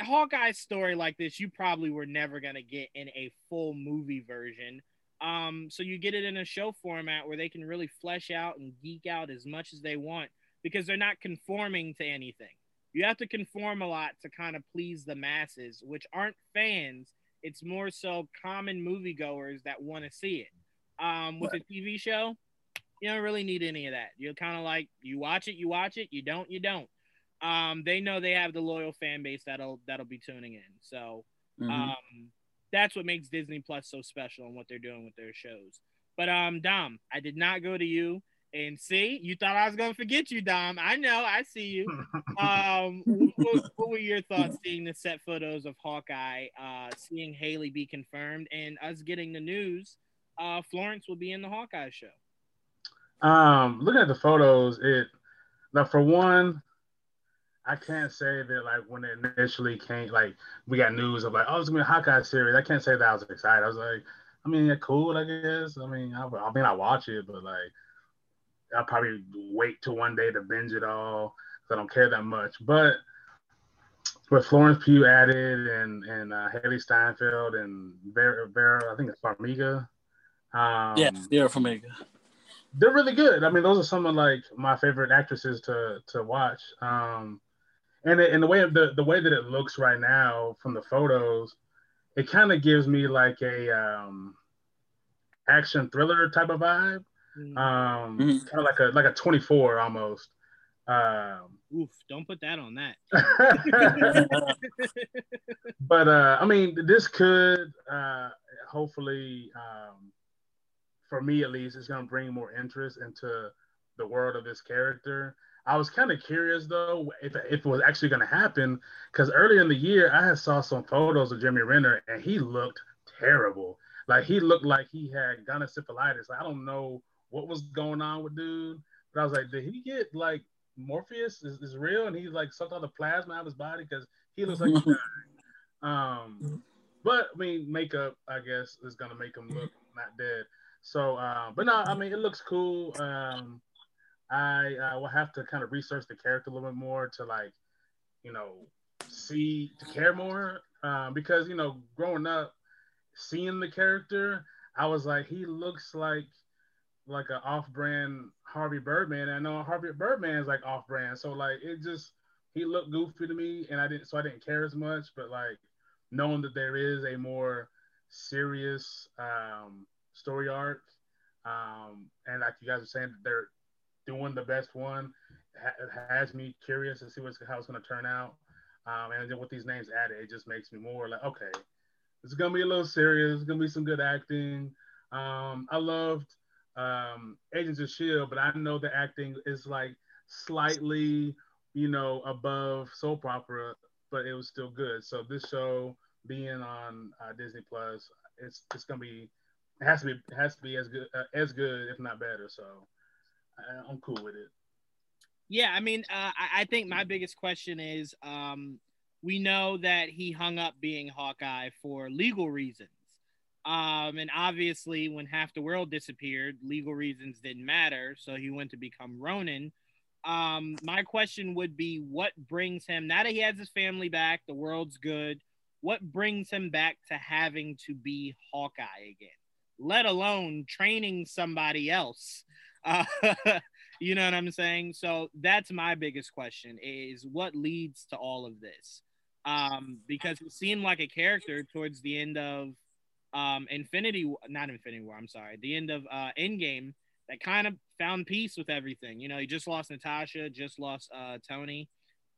Hawkeye's story like this, you probably were never gonna get in a full movie version. Um, so you get it in a show format where they can really flesh out and geek out as much as they want because they're not conforming to anything. You have to conform a lot to kind of please the masses, which aren't fans. It's more so common moviegoers that want to see it. Um, with a TV show, you don't really need any of that. You're kind of like you watch it, you watch it, you don't, you don't. Um, they know they have the loyal fan base that'll that'll be tuning in. So mm-hmm. um, that's what makes Disney Plus so special and what they're doing with their shows. But um, Dom, I did not go to you. And see, you thought I was gonna forget you, Dom. I know, I see you. Um, what, what, were your thoughts seeing the set photos of Hawkeye, uh, seeing Hailee be confirmed, and us getting the news? Uh, Florence will be in the Hawkeye show. Um, looking at the photos, it now for one, I can't say that like when it initially came, like we got news of like, oh, it's gonna be a Hawkeye series. I can't say that I was excited. I was like, I mean, yeah, cool, I guess. I mean, I, I mean, I watch it, but like, I'll probably wait till one day to binge it all because I don't care that much. But with Florence Pugh added and and uh, Hailee Steinfeld and Vera, Vera, I think it's Farmiga. Um, yeah, Vera Farmiga they're really good. I mean, those are some of like my favorite actresses to to watch. Um, and it, and the way the the way that it looks right now from the photos, it kind of gives me like a um, action thriller type of vibe. Mm-hmm. Um, mm-hmm. kind of like a like a 24 almost. Um, Oof! Don't put that on that. but uh, I mean, this could uh, hopefully um, for me at least, it's going to bring more interest into the world of this character. I was kind of curious though if, if it was actually going to happen because earlier in the year I had saw some photos of Jeremy Renner and he looked terrible. Like he looked like he had gonosyphilitis. I don't know what was going on with dude, but I was like, did he get like Morpheus is, is real and he's like sucked all the plasma out of his body because he looks like he's dying. Um, but I mean, makeup I guess is gonna make him look not dead. So, uh, but no, I mean, it looks cool. Um, I uh, will have to kind of research the character a little bit more to like, you know, see to care more um, because you know, growing up, seeing the character, I was like, he looks like like an off-brand Harvey Birdman. I know Harvey Birdman is like off-brand, so like it just he looked goofy to me, and I didn't so I didn't care as much. But like knowing that there is a more serious um, story arc. Um, and like you guys are saying, they're doing the best one. It has me curious to see what's, how it's going to turn out. Um, and then with these names added, it just makes me more like, okay, it's going to be a little serious. It's going to be some good acting. Um, I loved um, Agents of S.H.I.E.L.D., but I know the acting is like slightly, you know, above soap opera, but it was still good. So this show being on uh, Disney Plus, it's, it's going to be it has to be has to be as good uh, as good, if not better. So I, am cool with it. Yeah, I mean, uh, I, I, think my biggest question is, um, we know that he hung up being Hawkeye for legal reasons. Um, and obviously, when half the world disappeared, legal reasons didn't matter. So he went to become Ronin. Um, my question would be what brings him, now that he has his family back, the world's good, what brings him back to having to be Hawkeye again? Let alone training somebody else. Uh, you know what I'm saying? So that's my biggest question is what leads to all of this? Um, because it seemed like a character towards the end of um, Infinity, not Infinity War, I'm sorry, the end of uh, Endgame that kind of found peace with everything. You know, he just lost Natasha, just lost uh, Tony.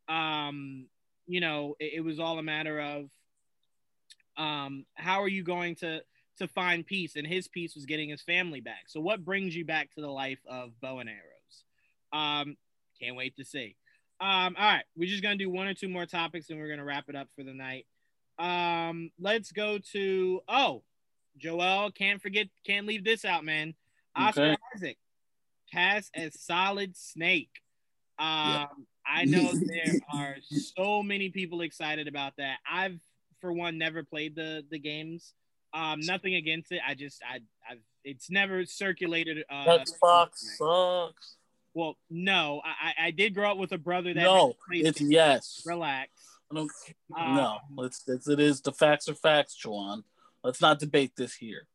Um, you know, it, it was all a matter of um, how are you going to – to find peace, and his peace was getting his family back. So, what brings you back to the life of bow and arrows? Um, can't wait to see. Um, all right, we're just gonna do one or two more topics, and we're gonna wrap it up for the night. Um, let's go to oh, Joel. Can't forget, can't leave this out, man. Oscar okay. Isaac cast as Solid Snake. Um, yeah. I know there are so many people excited about that. I've, for one, never played the the games. Um, nothing against it. I just I I've it's never circulated. Uh, Xbox sucks. Well, no, I I did grow up with a brother that. No, it's yes. Relax. I don't, um, no, it's, it's it is the facts are facts, Juwaan. Let's not debate this here.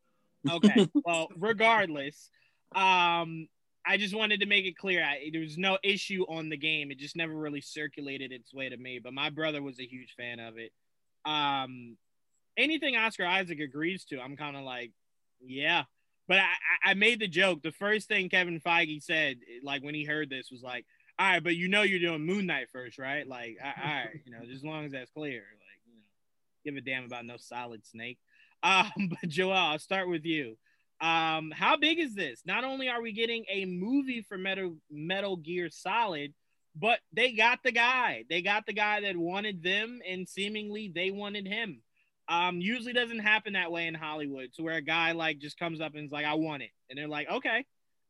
Okay. well, regardless, um, I just wanted to make it clear I, there was no issue on the game. It just never really circulated its way to me. But my brother was a huge fan of it. Um, anything Oscar Isaac agrees to, I'm kind of like, yeah. But I, I made the joke. The first thing Kevin Feige said, like when he heard this, was like, "All right, but you know you're doing Moon Knight first, right? Like, all right, you know, as long as that's clear, like, you know, give a damn about no Solid Snake." Um, but Joel, I'll start with you. Um, how big is this? Not only are we getting a movie for Metal Metal Gear Solid, but they got the guy. They got the guy that wanted them, and seemingly they wanted him. Um, usually doesn't happen that way in Hollywood, to where a guy like just comes up and is like, "I want it," and they're like, "Okay."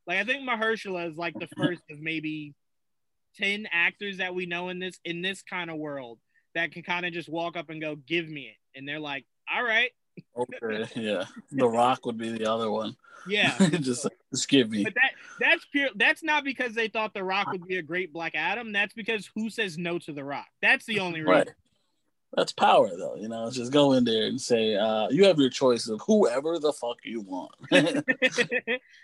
Like I think Mahershala is like the first of maybe ten actors that we know in this in this kind of world that can kind of just walk up and go, "Give me it," and they're like, "All right." Okay, yeah. The Rock would be the other one. Yeah, just just give me. But that that's pure. That's not because they thought The Rock would be a great Black Adam. That's because who says no to The Rock? That's the only reason. Right. That's power, though. You know, just go in there and say, uh, you have your choice of whoever the fuck you want.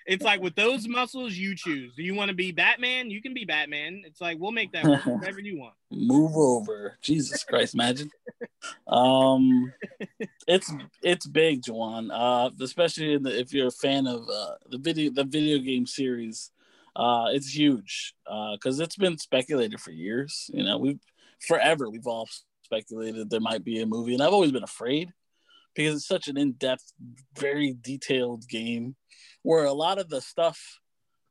it's like with those muscles, you choose. Do you want to be Batman? You can be Batman. It's like we'll make that work, whatever you want. Move over, Jesus Christ, imagine. um, it's it's big, Juwaan. Uh, especially the, if you're a fan of uh, the video the video game series. Uh, it's huge because uh, it's been speculated for years. You know, we've forever we've all speculated there might be a movie, and I've always been afraid because it's such an in-depth, very detailed game where a lot of the stuff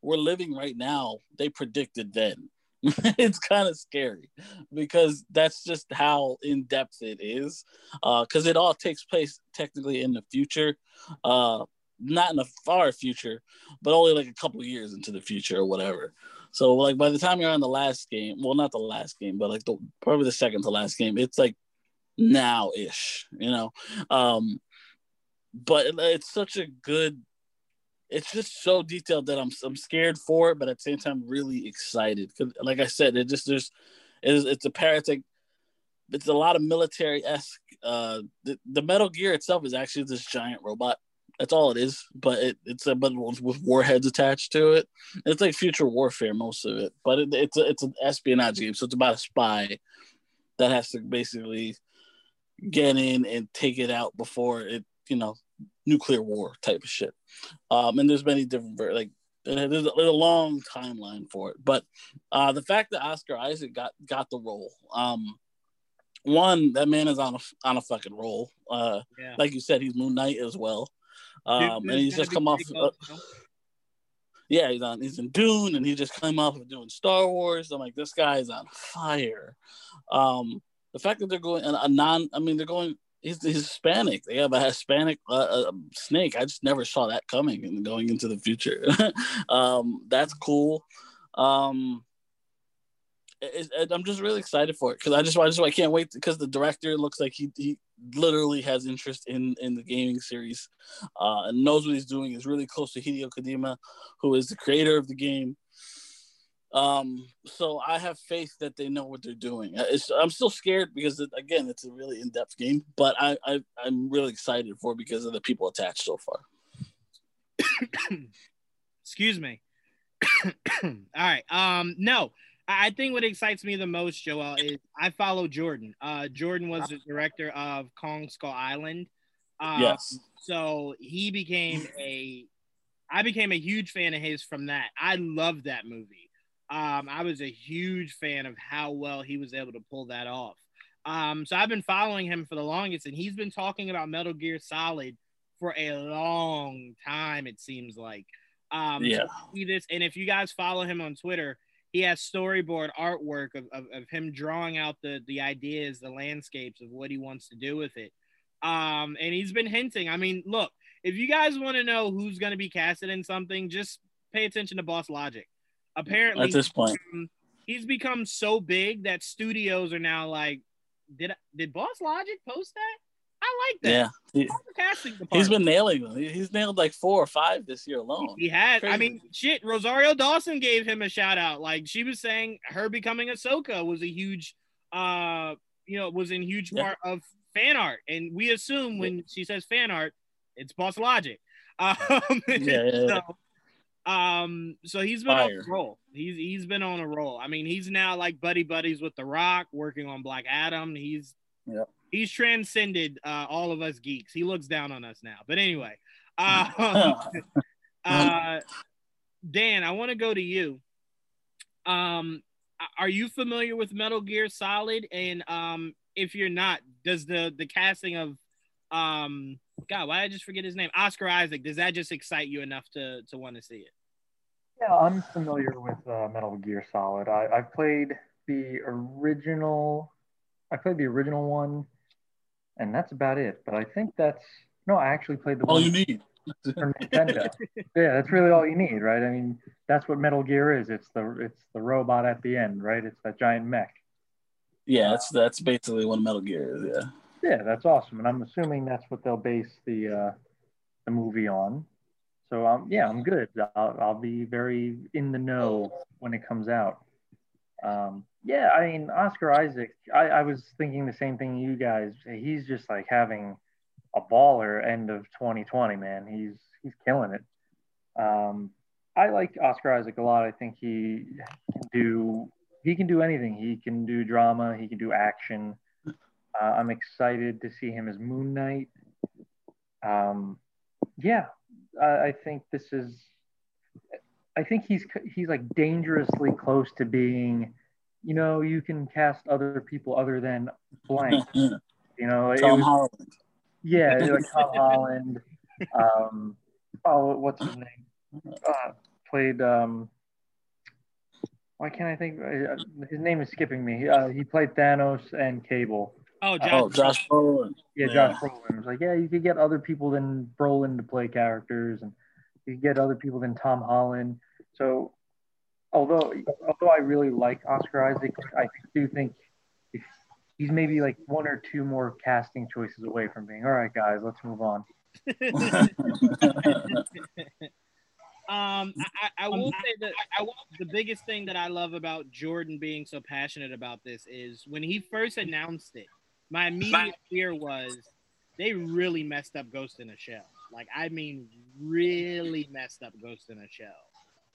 we're living right now they predicted then. it's kind of scary because that's just how in depth it is. Because uh, it all takes place technically in the future, uh, not in the far future, but only like a couple years into the future or whatever. So like by the time you're on the last game, well not the last game, but like the probably the second to last game, it's like now ish, you know. Um but it, it's such a good it's just so detailed that I'm I'm scared for it, but at the same time really excited. Cause like I said, it just there's it's, it's a paratic it's a lot of military esque. Uh, the, the Metal Gear itself is actually this giant robot that's all it is. But it, it's a but with warheads attached to it. It's like future warfare, most of it. But it, it's a, it's an espionage game, so it's about a spy that has to basically get in and take it out before it, you know, nuclear war type of shit. Um, and there's many different like there's a, there's a long timeline for it. But uh, the fact that Oscar Isaac got got the role, um, one that man is on a on a fucking roll. Uh, yeah. Like you said, he's Moon Knight as well. Um, and he's just come off. Uh, yeah, he's on. He's in Dune, and he just came off of doing Star Wars. I'm like, this guy is on fire. Um, the fact that they're going a non, I mean, they're going. He's, he's Hispanic. They have a Hispanic uh, uh, snake. I just never saw that coming and going into the future. um, that's cool. Um, it, it, I'm just really excited for it because I just I just I can't wait because the director looks like he he literally has interest in in the gaming series uh, and knows what he's doing. Is really close to Hideo Kojima, who is the creator of the game. Um, so I have faith that they know what they're doing. Uh, it's, I'm still scared because it, again, it's a really in-depth game, but I, I I'm really excited for because of the people attached so far. Excuse me. All right. Um, no, I think what excites me the most, Joel, is I follow Jordan. Uh, Jordan was the director of Kong Skull Island. Um, yes. So he became a, I became a huge fan of his from that. I loved that movie. Um, I was a huge fan of how well he was able to pull that off. Um, so I've been following him for the longest, and he's been talking about Metal Gear Solid for a long time. It seems like. Um, yeah. see this, and if you guys follow him on Twitter, he has storyboard artwork of, of, of, him drawing out the the ideas, the landscapes of what he wants to do with it. Um, and he's been hinting. I mean, look, if you guys want to know who's going to be casted in something, just pay attention to Boss Logic. Apparently, at this point, he's become so big that studios are now like, did did Boss Logic post that? I like that. Yeah, he, has been nailing them. He's nailed like four or five this year alone. He had. Crazy. I mean, shit. Rosario Dawson gave him a shout out. Like she was saying, her becoming Ahsoka was a huge, uh, you know, was in huge part of fan art. And we assume when she says fan art, it's Boss Logic. Um, Yeah, yeah, yeah. So, um, so he's been Fire. on a roll. He's he's been on a roll. I mean, he's now like buddy buddies with The Rock, working on Black Adam. He's Yep. He's transcended uh, all of us geeks. He looks down on us now. But anyway, um, uh, Dan, I want to go to you. Um, are you familiar with Metal Gear Solid? And um, if you're not, does the the casting of um, God, why did I just forget his name? Oscar Isaac. Does that just excite you enough to to want to see it? Yeah, I'm familiar with uh, Metal Gear Solid. I, I've played the original. I played the original one, and that's about it. But I think that's no. I actually played the All you need. for Nintendo. yeah, that's really all you need, right? I mean, that's what Metal Gear is. It's the it's the robot at the end, right? It's that giant mech. Yeah, that's that's basically what Metal Gear is. Yeah. Yeah, that's awesome, and I'm assuming that's what they'll base the uh, the movie on. So um, yeah, I'm good. I'll, I'll be very in the know when it comes out. Um, yeah, I mean Oscar Isaac. I, I was thinking the same thing you guys. He's just like having a baller end of 2020, man. He's he's killing it. Um, I like Oscar Isaac a lot. I think he can do he can do anything. He can do drama. He can do action. Uh, I'm excited to see him as Moon Knight. Um, yeah, I, I think this is. I think he's he's like dangerously close to being, you know, you can cast other people other than blank. You know, Tom was- Holland. yeah, like Tom Holland. Um, oh, what's his name? Uh, played. Um, why can't I think? uh, His name is skipping me. Uh, he played Thanos and Cable. Oh, Josh. Oh, Josh Brolin. Yeah, Yeah. Josh Brolin. Was like, yeah, you could get other people than Brolin to play characters, and you could get other people than Tom Holland. So, although although I really like Oscar Isaac, I do think he's maybe like one or two more casting choices away from being all right, guys, let's move on. Um, I, I will say that I, the biggest thing that I love about Jordan being so passionate about this is when he first announced it, my immediate fear was they really messed up Ghost in a Shell. Like, I mean, really messed up Ghost in a Shell.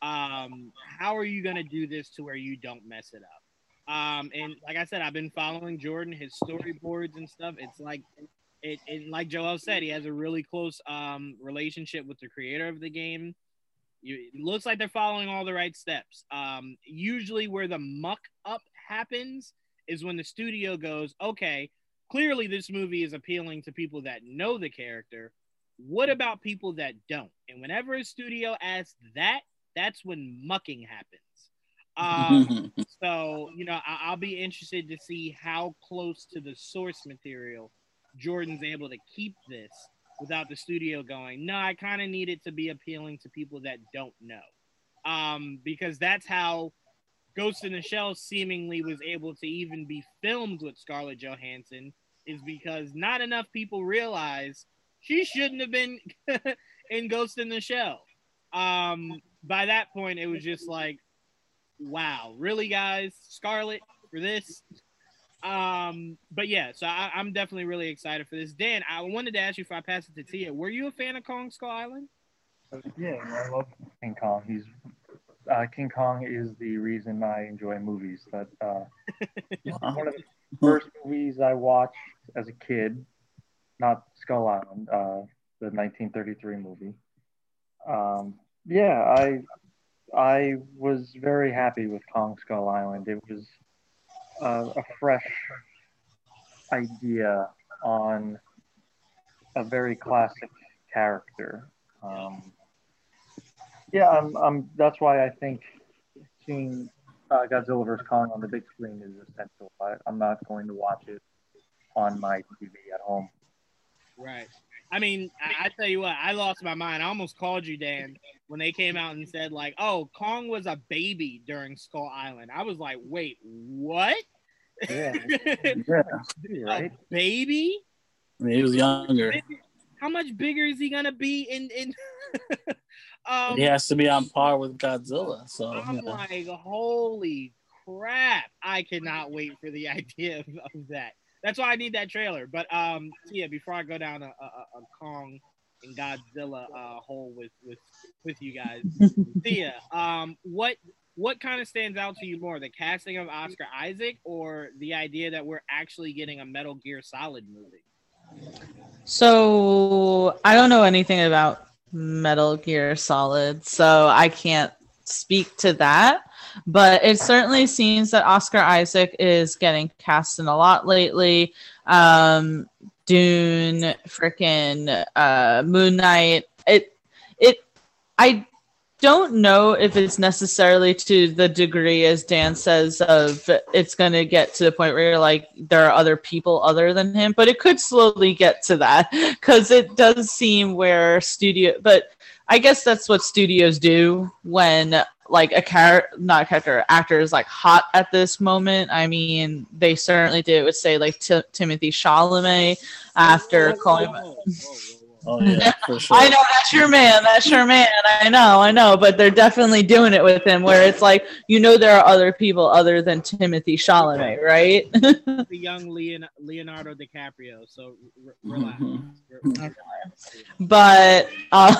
Um, how are you gonna do this to where you don't mess it up? Um, and like I said, I've been following Jordan, his storyboards and stuff. It's like it, it like Joel said, he has a really close um relationship with the creator of the game. You, it looks like they're following all the right steps. Um, usually, where the muck up happens is when the studio goes, okay, clearly this movie is appealing to people that know the character. What about people that don't? And whenever a studio asks that, that's when mucking happens. Um, so, you know, I- I'll be interested to see how close to the source material Jordan's able to keep this without the studio going, no, I kind of need it to be appealing to people that don't know. Um, because that's how Ghost in the Shell seemingly was able to even be filmed with Scarlett Johansson, is because not enough people realize she shouldn't have been in Ghost in the Shell. Um, by that point, it was just like, wow, really, guys, Scarlett for this. Um, but yeah, so I, I'm definitely really excited for this. Dan, I wanted to ask you if I pass it to Tia. Were you a fan of Kong Skull Island? Yeah, I love King Kong. He's uh, King Kong is the reason I enjoy movies. That uh, one of the first movies I watched as a kid, not Skull Island, uh, the 1933 movie. Um, yeah, I I was very happy with Kong Skull Island. It was a fresh idea on a very classic character. Um, yeah, I'm, I'm, that's why I think seeing uh, Godzilla vs. Kong on the big screen is essential. I, I'm not going to watch it on my TV at home. Right. I mean, I, I tell you what, I lost my mind. I almost called you, Dan, when they came out and said, like, oh, Kong was a baby during Skull Island. I was like, wait, what? Yeah, a yeah, right. baby? I mean, he was younger. How much bigger is he gonna be in in um He has to be on par with Godzilla. So I'm you know. like, holy crap. I cannot wait for the idea of, of that. That's why I need that trailer. But um yeah, before I go down a, a, a Kong and Godzilla uh, hole with with with you guys. Tia, um, what what kind of stands out to you more, the casting of Oscar Isaac or the idea that we're actually getting a Metal Gear Solid movie? So I don't know anything about Metal Gear Solid, so I can't speak to that. But it certainly seems that Oscar Isaac is getting cast in a lot lately. Um, Dune, freaking uh, Moon Knight. It, it, I don't know if it's necessarily to the degree as Dan says of it's going to get to the point where you're like there are other people other than him, but it could slowly get to that because it does seem where studio, but I guess that's what studios do when like a character, not a character, actor is like hot at this moment. I mean, they certainly did with say like T- Timothy Chalamet after oh, calling. Oh yeah, for sure. I know that's your man. That's your man. I know, I know. But they're definitely doing it with him, where it's like you know there are other people other than Timothy Chalamet, right? the young Leon- Leonardo DiCaprio. So r- relax. Mhm. but uh,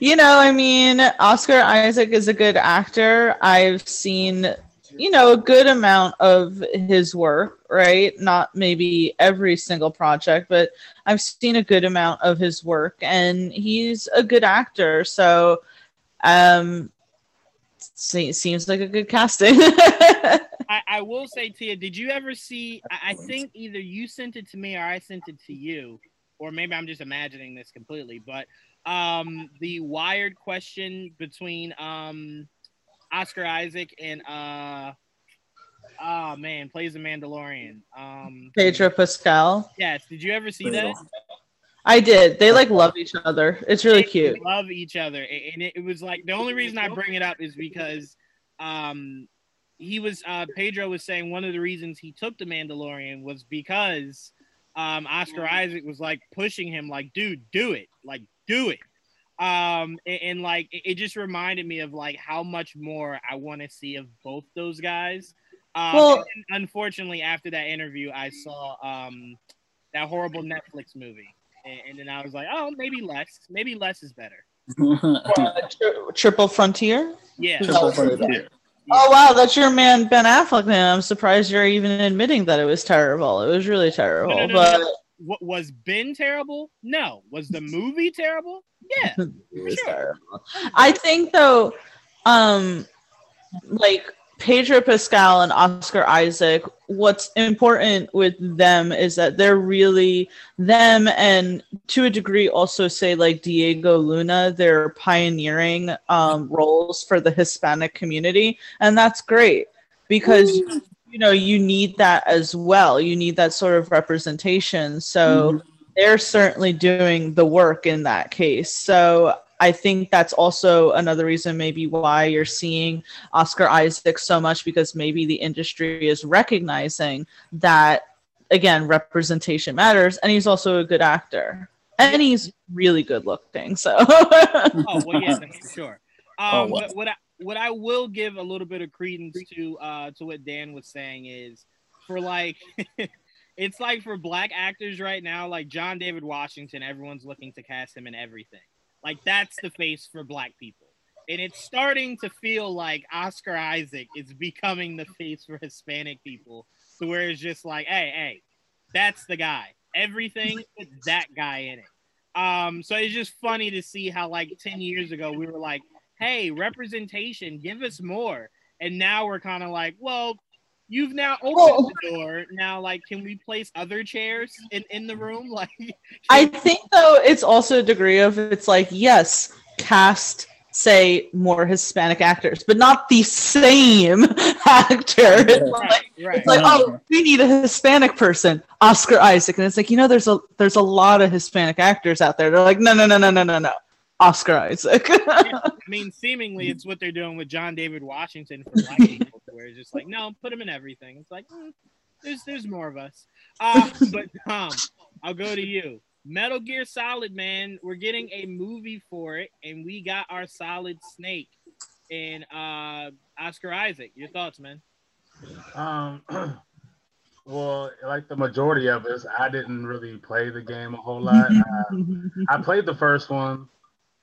you know, I mean, Oscar Isaac is a good actor. I've seen you know a good amount of his work right not maybe every single project but i've seen a good amount of his work and he's a good actor so um seems like a good casting I, I will say, Tia, did you ever see? I, I think either you sent it to me or I sent it to you, or maybe I'm just imagining this completely. But um, the wired question between um, Oscar Isaac and uh, oh man, plays the Mandalorian. Um, pedro pascal yes, did you ever see that? i did they like love each other it's really They cute Love each other, and it, it was like the only reason I bring it up is because um, he was uh, Pedro was saying one of the reasons he took the Mandalorian was because um, Oscar Isaac was like pushing him, like, dude, do it, like, do it. Um, and, and like it, it just reminded me of like how much more I want to see of both those guys. Um, Well- unfortunately, after that interview, I saw um, that horrible Netflix movie, and, and then I was like, oh, maybe less, maybe less is better. Uh, tri- triple frontier Yeah. Triple Frontier. Oh wow, that's your man Ben Affleck. Man, I'm surprised you're even admitting that it was terrible. It was really terrible. No, no, no, but no. What was Ben terrible? No. Was the movie terrible? Yeah. Sure. I think though, um, like Pedro Pascal and Oscar Isaac, what's important with them is that they're really them, and to a degree, also say like Diego Luna, they're pioneering um, roles for the Hispanic community, and that's great because you know you need that as well. You need that sort of representation. So they're certainly doing the work in that case. So I think that's also another reason, maybe why you're seeing Oscar Isaac so much because maybe the industry is recognizing that, again, representation matters. And he's also a good actor. And he's really good looking. So, Oh well, yeah, for sure. Um, Oh, what I, what I will give a little bit of credence to uh to what Dan was saying is for like it's like for black actors right now, like John David Washington, everyone's looking to cast him in everything. Like that's the face for black people. And it's starting to feel like Oscar Isaac is becoming the face for Hispanic people. So where it's just like, hey, hey, that's the guy. Everything with that guy in it. Um, so it's just funny to see how like 10 years ago we were like, hey, representation, give us more. And now we're kind of like, well, you've now opened the door. Now, like, can we place other chairs in, in the room? Like, I think though it's also a degree of it's like yes, cast say more Hispanic actors, but not the same actor. It's like, right, right. it's like oh, we need a Hispanic person, Oscar Isaac, and it's like you know there's a there's a lot of Hispanic actors out there. They're like no no no no no no no, Oscar Isaac. I mean, seemingly it's what they're doing with John David Washington for black people, where it's just like, no, put him in everything. It's like, mm, there's there's more of us. Uh, but Tom, I'll go to you. Metal Gear Solid, man, we're getting a movie for it, and we got our Solid Snake and uh, Oscar Isaac. Your thoughts, man? Um, Well, like the majority of us, I didn't really play the game a whole lot. uh, I played the first one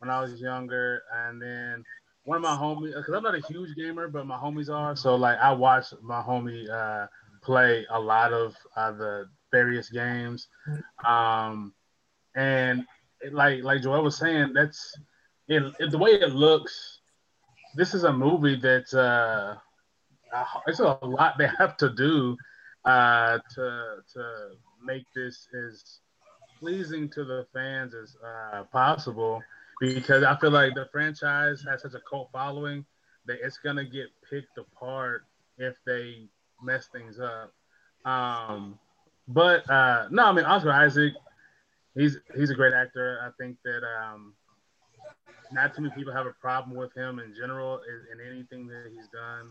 when I was younger, and then one of my homies, because I'm not a huge gamer, but my homies are. So like I watched my homie uh, play a lot of uh, the various games, um, and it, like like Joel was saying, that's it, it, the way it looks. This is a movie that uh, it's a lot they have to do uh, to to make this as pleasing to the fans as uh, possible because I feel like the franchise has such a cult following that it's gonna get picked apart if they mess things up. Um, but uh, no, I mean Oscar Isaac, he's he's a great actor. I think that um, not too many people have a problem with him in general in, in anything that he's done.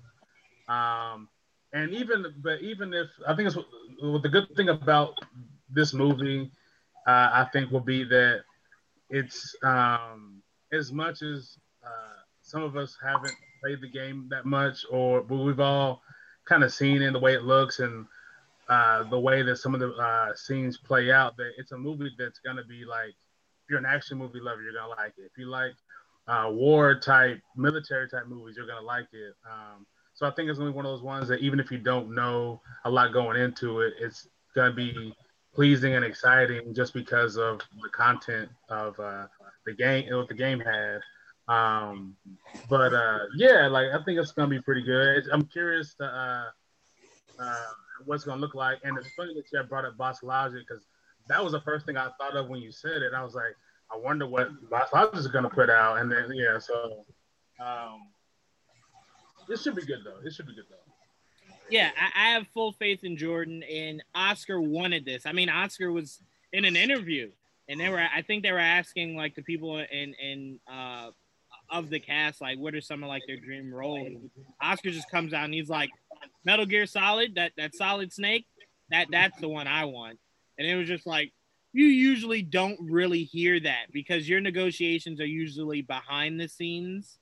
Um, and even but even if I think it's the good thing about this movie, uh, I think will be that it's um, as much as uh, some of us haven't played the game that much, or but we've all kind of seen in the way it looks and uh, the way that some of the uh, scenes play out. That it's a movie that's gonna be like, if you're an action movie lover, you're gonna like it. If you like uh, war type, military type movies, you're gonna like it. Um, so I think it's gonna be one of those ones that even if you don't know a lot going into it, it's gonna be pleasing and exciting just because of the content of uh, the game, what the game had. Um, but uh, yeah, like I think it's gonna be pretty good. I'm curious to uh, uh, what's gonna look like, and it's funny that you brought up Boss Logic because that was the first thing I thought of when you said it. I was like, I wonder what Boss Logic is gonna put out, and then yeah, so um, should be good though. It should be good though. Yeah, I, I have full faith in Jordan, and Oscar wanted this. I mean, Oscar was in an interview, and they were. I think they were asking like the people in in uh, of the cast, like, what are some of like their dream roles? Oscar just comes out and he's like, Metal Gear Solid, that that Solid Snake, that that's the one I want. And it was just like, you usually don't really hear that because your negotiations are usually behind the scenes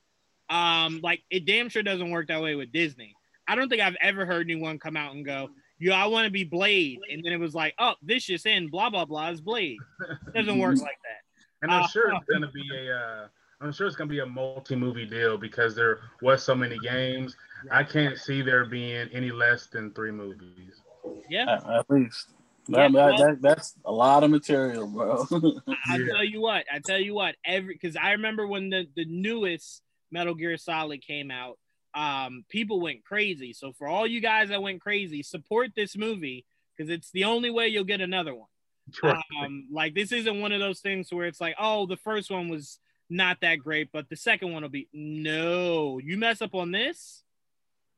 um, like it damn sure doesn't work that way with Disney. I don't think I've ever heard anyone come out and go, "Yo, I want to be Blade," and then it was like, "Oh, this just in, blah blah blah is Blade." It doesn't work like that. And I'm uh, sure it's gonna be a. Uh, I'm sure it's gonna be a multi-movie deal because there was so many games. I can't see there being any less than three movies. Yeah, at least. Yeah, that, well, that, that's a lot of material, bro. I, I tell you what, I tell you what, every because I remember when the the newest Metal Gear Solid came out, um, people went crazy. So for all you guys that went crazy, support this movie because it's the only way you'll get another one. Um, like this isn't one of those things where it's like, oh, the first one was not that great, but the second one will be no. You mess up on this.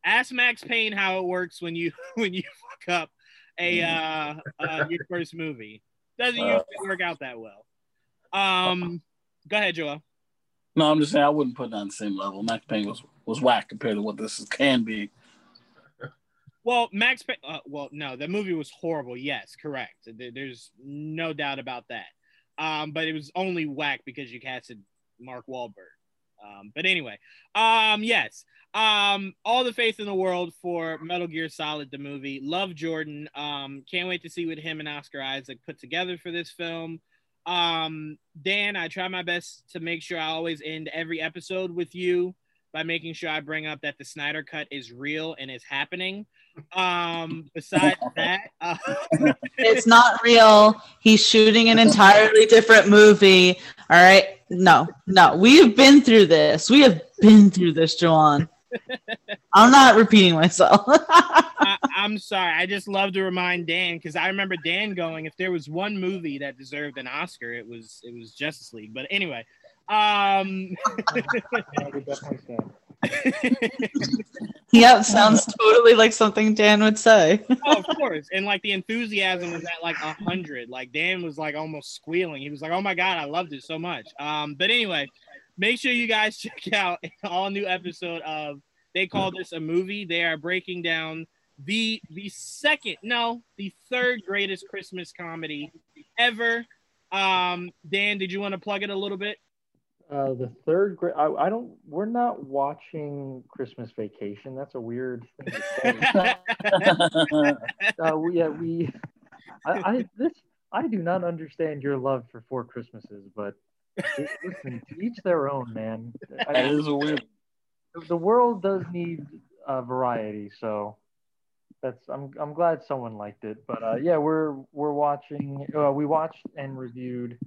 Ask Max Payne how it works when you when you fuck up a uh, uh your first movie. Doesn't uh, usually work out that well. Um, go ahead, Joel. No, I'm just saying I wouldn't put it on the same level. Max Payne was was whack compared to what this can be. Well, Max Payne. Uh, well, no, the movie was horrible. Yes, correct. There's no doubt about that. Um, but it was only whack because you casted Mark Wahlberg. Um, but anyway, um, yes, um, all the faith in the world for Metal Gear Solid, the movie. Love Jordan. Um, can't wait to see what him and Oscar Isaac put together for this film. Um, Dan, I try my best to make sure I always end every episode with you by making sure I bring up that the Snyder Cut is real and is happening. Um, besides that, uh- it's not real. He's shooting an entirely different movie. All right. No, no, we have been through this. We have been through this, Juwaan. I'm not repeating myself. I, am sorry. I just love to remind Dan because I remember Dan going, if there was one movie that deserved an Oscar, it was it was Justice League. But anyway, um, yep, sounds totally like something Dan would say. oh, of course, and like the enthusiasm was at like a hundred. Like Dan was like almost squealing. He was like, "Oh my god, I loved it so much." Um, but anyway, make sure you guys check out an all new episode of they call this a movie they are breaking down the the second no the third greatest christmas comedy ever um dan did you want to plug it a little bit Uh, the third grade. I, I don't. We're not watching Christmas Vacation. That's a weird thing uh, we, yeah, we. I, I this. I do not understand your love for Four Christmases, but listen, to each their own, man. I- That is a weird. The world does need uh, variety, so that's I'm I'm glad someone liked it. But uh, yeah, we're we're watching. Uh, we watched and reviewed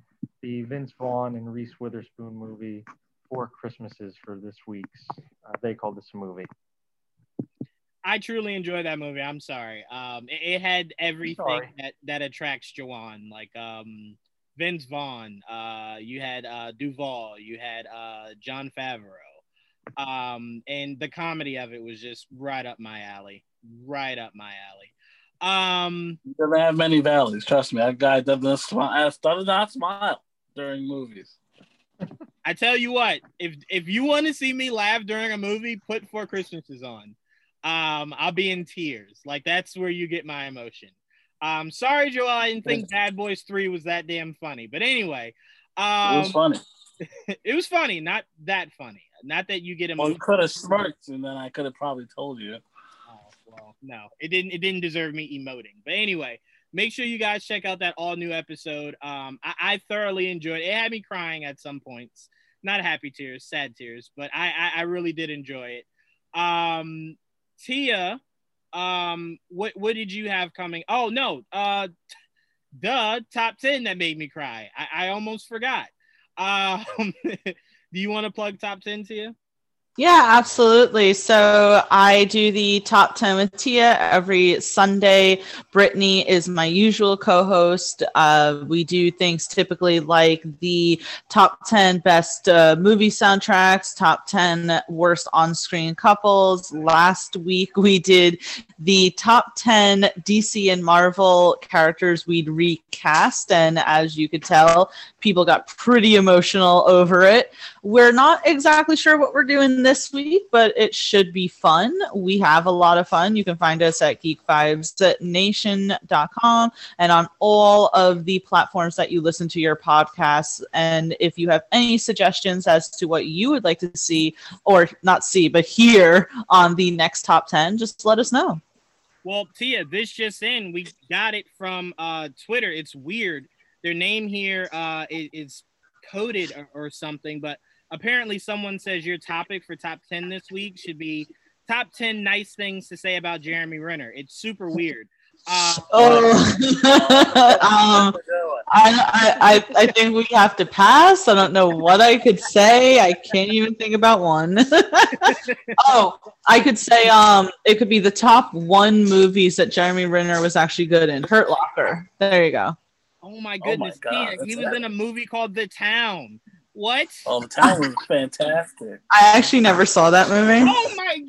the Vince Vaughn and Reese Witherspoon movie Four Christmases for this week's. Uh, they called this a movie. I truly enjoyed that movie. I'm sorry. Um, it, it had everything that, that attracts Juwaan, like um, Vince Vaughn. Uh, you had uh, Duvall. You had uh, Jon Favreau. Um, and the comedy of it was just right up my alley. Right up my alley. Um, He doesn't have many valleys. Trust me, that guy doesn't smile. Does not smile during movies. I tell you what, if if you want to see me laugh during a movie, put Four Christmases on. Um, I'll be in tears. Like that's where you get my emotion. Um, sorry, Joel, I didn't think Bad Boys Three was that damn funny. But anyway, um, It um, was funny. it was funny, not that funny. Not that you get him. Well, you could have smirked, and then I could have probably told you. Oh, well, no, it didn't. It didn't deserve me emoting. But anyway, make sure you guys check out that all new episode. Um, I, I thoroughly enjoyed it. It had me crying at some points, not happy tears, sad tears, but I, I, I really did enjoy it. Um, Tia, um, what what did you have coming? Oh no, uh, the top ten that made me cry. I, I almost forgot. Um, do you want to plug top ten, Tia? Yeah, absolutely. So I do the top 10 with Tia every Sunday. Brittany is my usual co host. Uh, we do things typically like the top 10 best uh, movie soundtracks, top 10 worst on screen couples. Last week we did the top 10 DC and Marvel characters we'd recast. And as you could tell, people got pretty emotional over it. We're not exactly sure what we're doing this week, but it should be fun. We have a lot of fun. You can find us at geekvibesnation.com and on all of the platforms that you listen to your podcasts. And if you have any suggestions as to what you would like to see, or not see, but hear on the next top 10, just let us know. Well, Tia, this just in, we got it from uh, Twitter. It's weird. Their name here uh, is, is coded or, or something, but apparently someone says your topic for top 10 this week should be top 10 nice things to say about Jeremy Renner. It's super weird. Uh, Oh, um, I, I, I think we have to pass. I don't know what I could say. I can't even think about one. oh, I could say um, it could be the top one movies that Jeremy Renner was actually good in. Hurt Locker. There you go. Oh my Oh my goodness, God, he was in a movie called The Town. What? Oh, the town was fantastic. I actually never saw that movie. Oh my!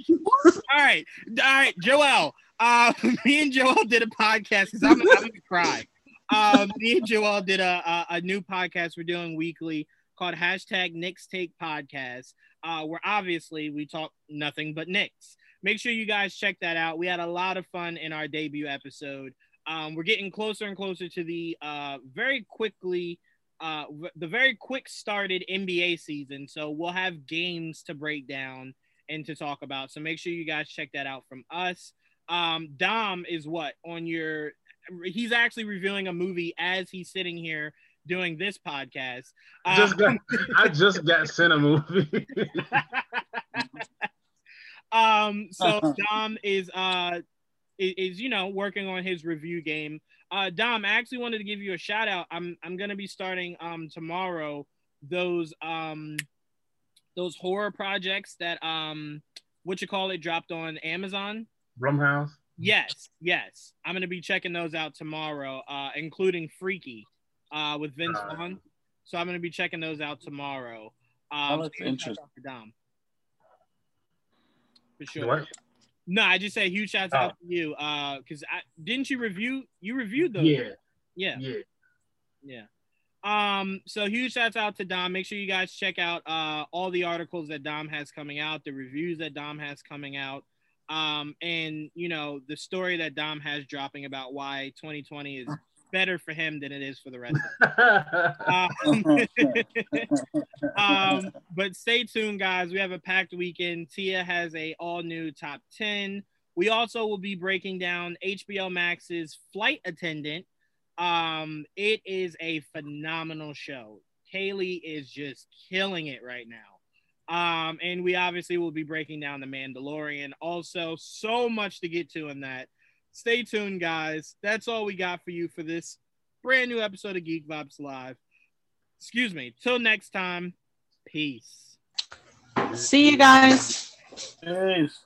all right, all right, Joel. Uh, me and Joel did a podcast because I'm, I'm gonna cry. Um, me and Joel did a, a a new podcast we're doing weekly called hashtag Knicks Take Podcast, uh, where obviously we talk nothing but Knicks. Make sure you guys check that out. We had a lot of fun in our debut episode. Um, we're getting closer and closer to the uh, very quickly uh, the very quick started NBA season. So we'll have games to break down and to talk about. So make sure you guys check that out from us. Um, Dom is what on your? He's actually reviewing a movie as he's sitting here doing this podcast. I just Um, got, I just got sent a movie. um, so Dom is uh is, is you know working on his review game. Uh, Dom, I actually wanted to give you a shout out. I'm I'm gonna be starting um tomorrow those um those horror projects that um what you call it dropped on Amazon. Blumhouse. Yes, yes. I'm gonna be checking those out tomorrow, uh, including Freaky, uh, with Vince Alright. Vaughn. So I'm gonna be checking those out tomorrow. Um, Oh, that's so interesting. for Dom. For sure. What? No, I just say huge shouts out Oh. to you. Uh, because I didn't you review? You reviewed those. Yeah, Yeah. yeah. Yeah. Um, so huge shouts out to Dom. Make sure you guys check out uh all the articles that Dom has coming out, the reviews that Dom has coming out, um, and you know, the story that Dom has dropping about why 2020 is better for him than it is for the rest of um, um, but stay tuned, guys. We have a packed weekend. Tia has a all new top 10. We also will be breaking down HBO Max's Flight Attendant. Um, it is a phenomenal show. Kaley is just killing it right now. Um, and we obviously will be breaking down the Mandalorian. Also, so much to get to in that. Stay tuned, guys. That's all we got for you for this brand new episode of Geek Vibes Live. Excuse me. Till next time, peace. See you guys. Peace.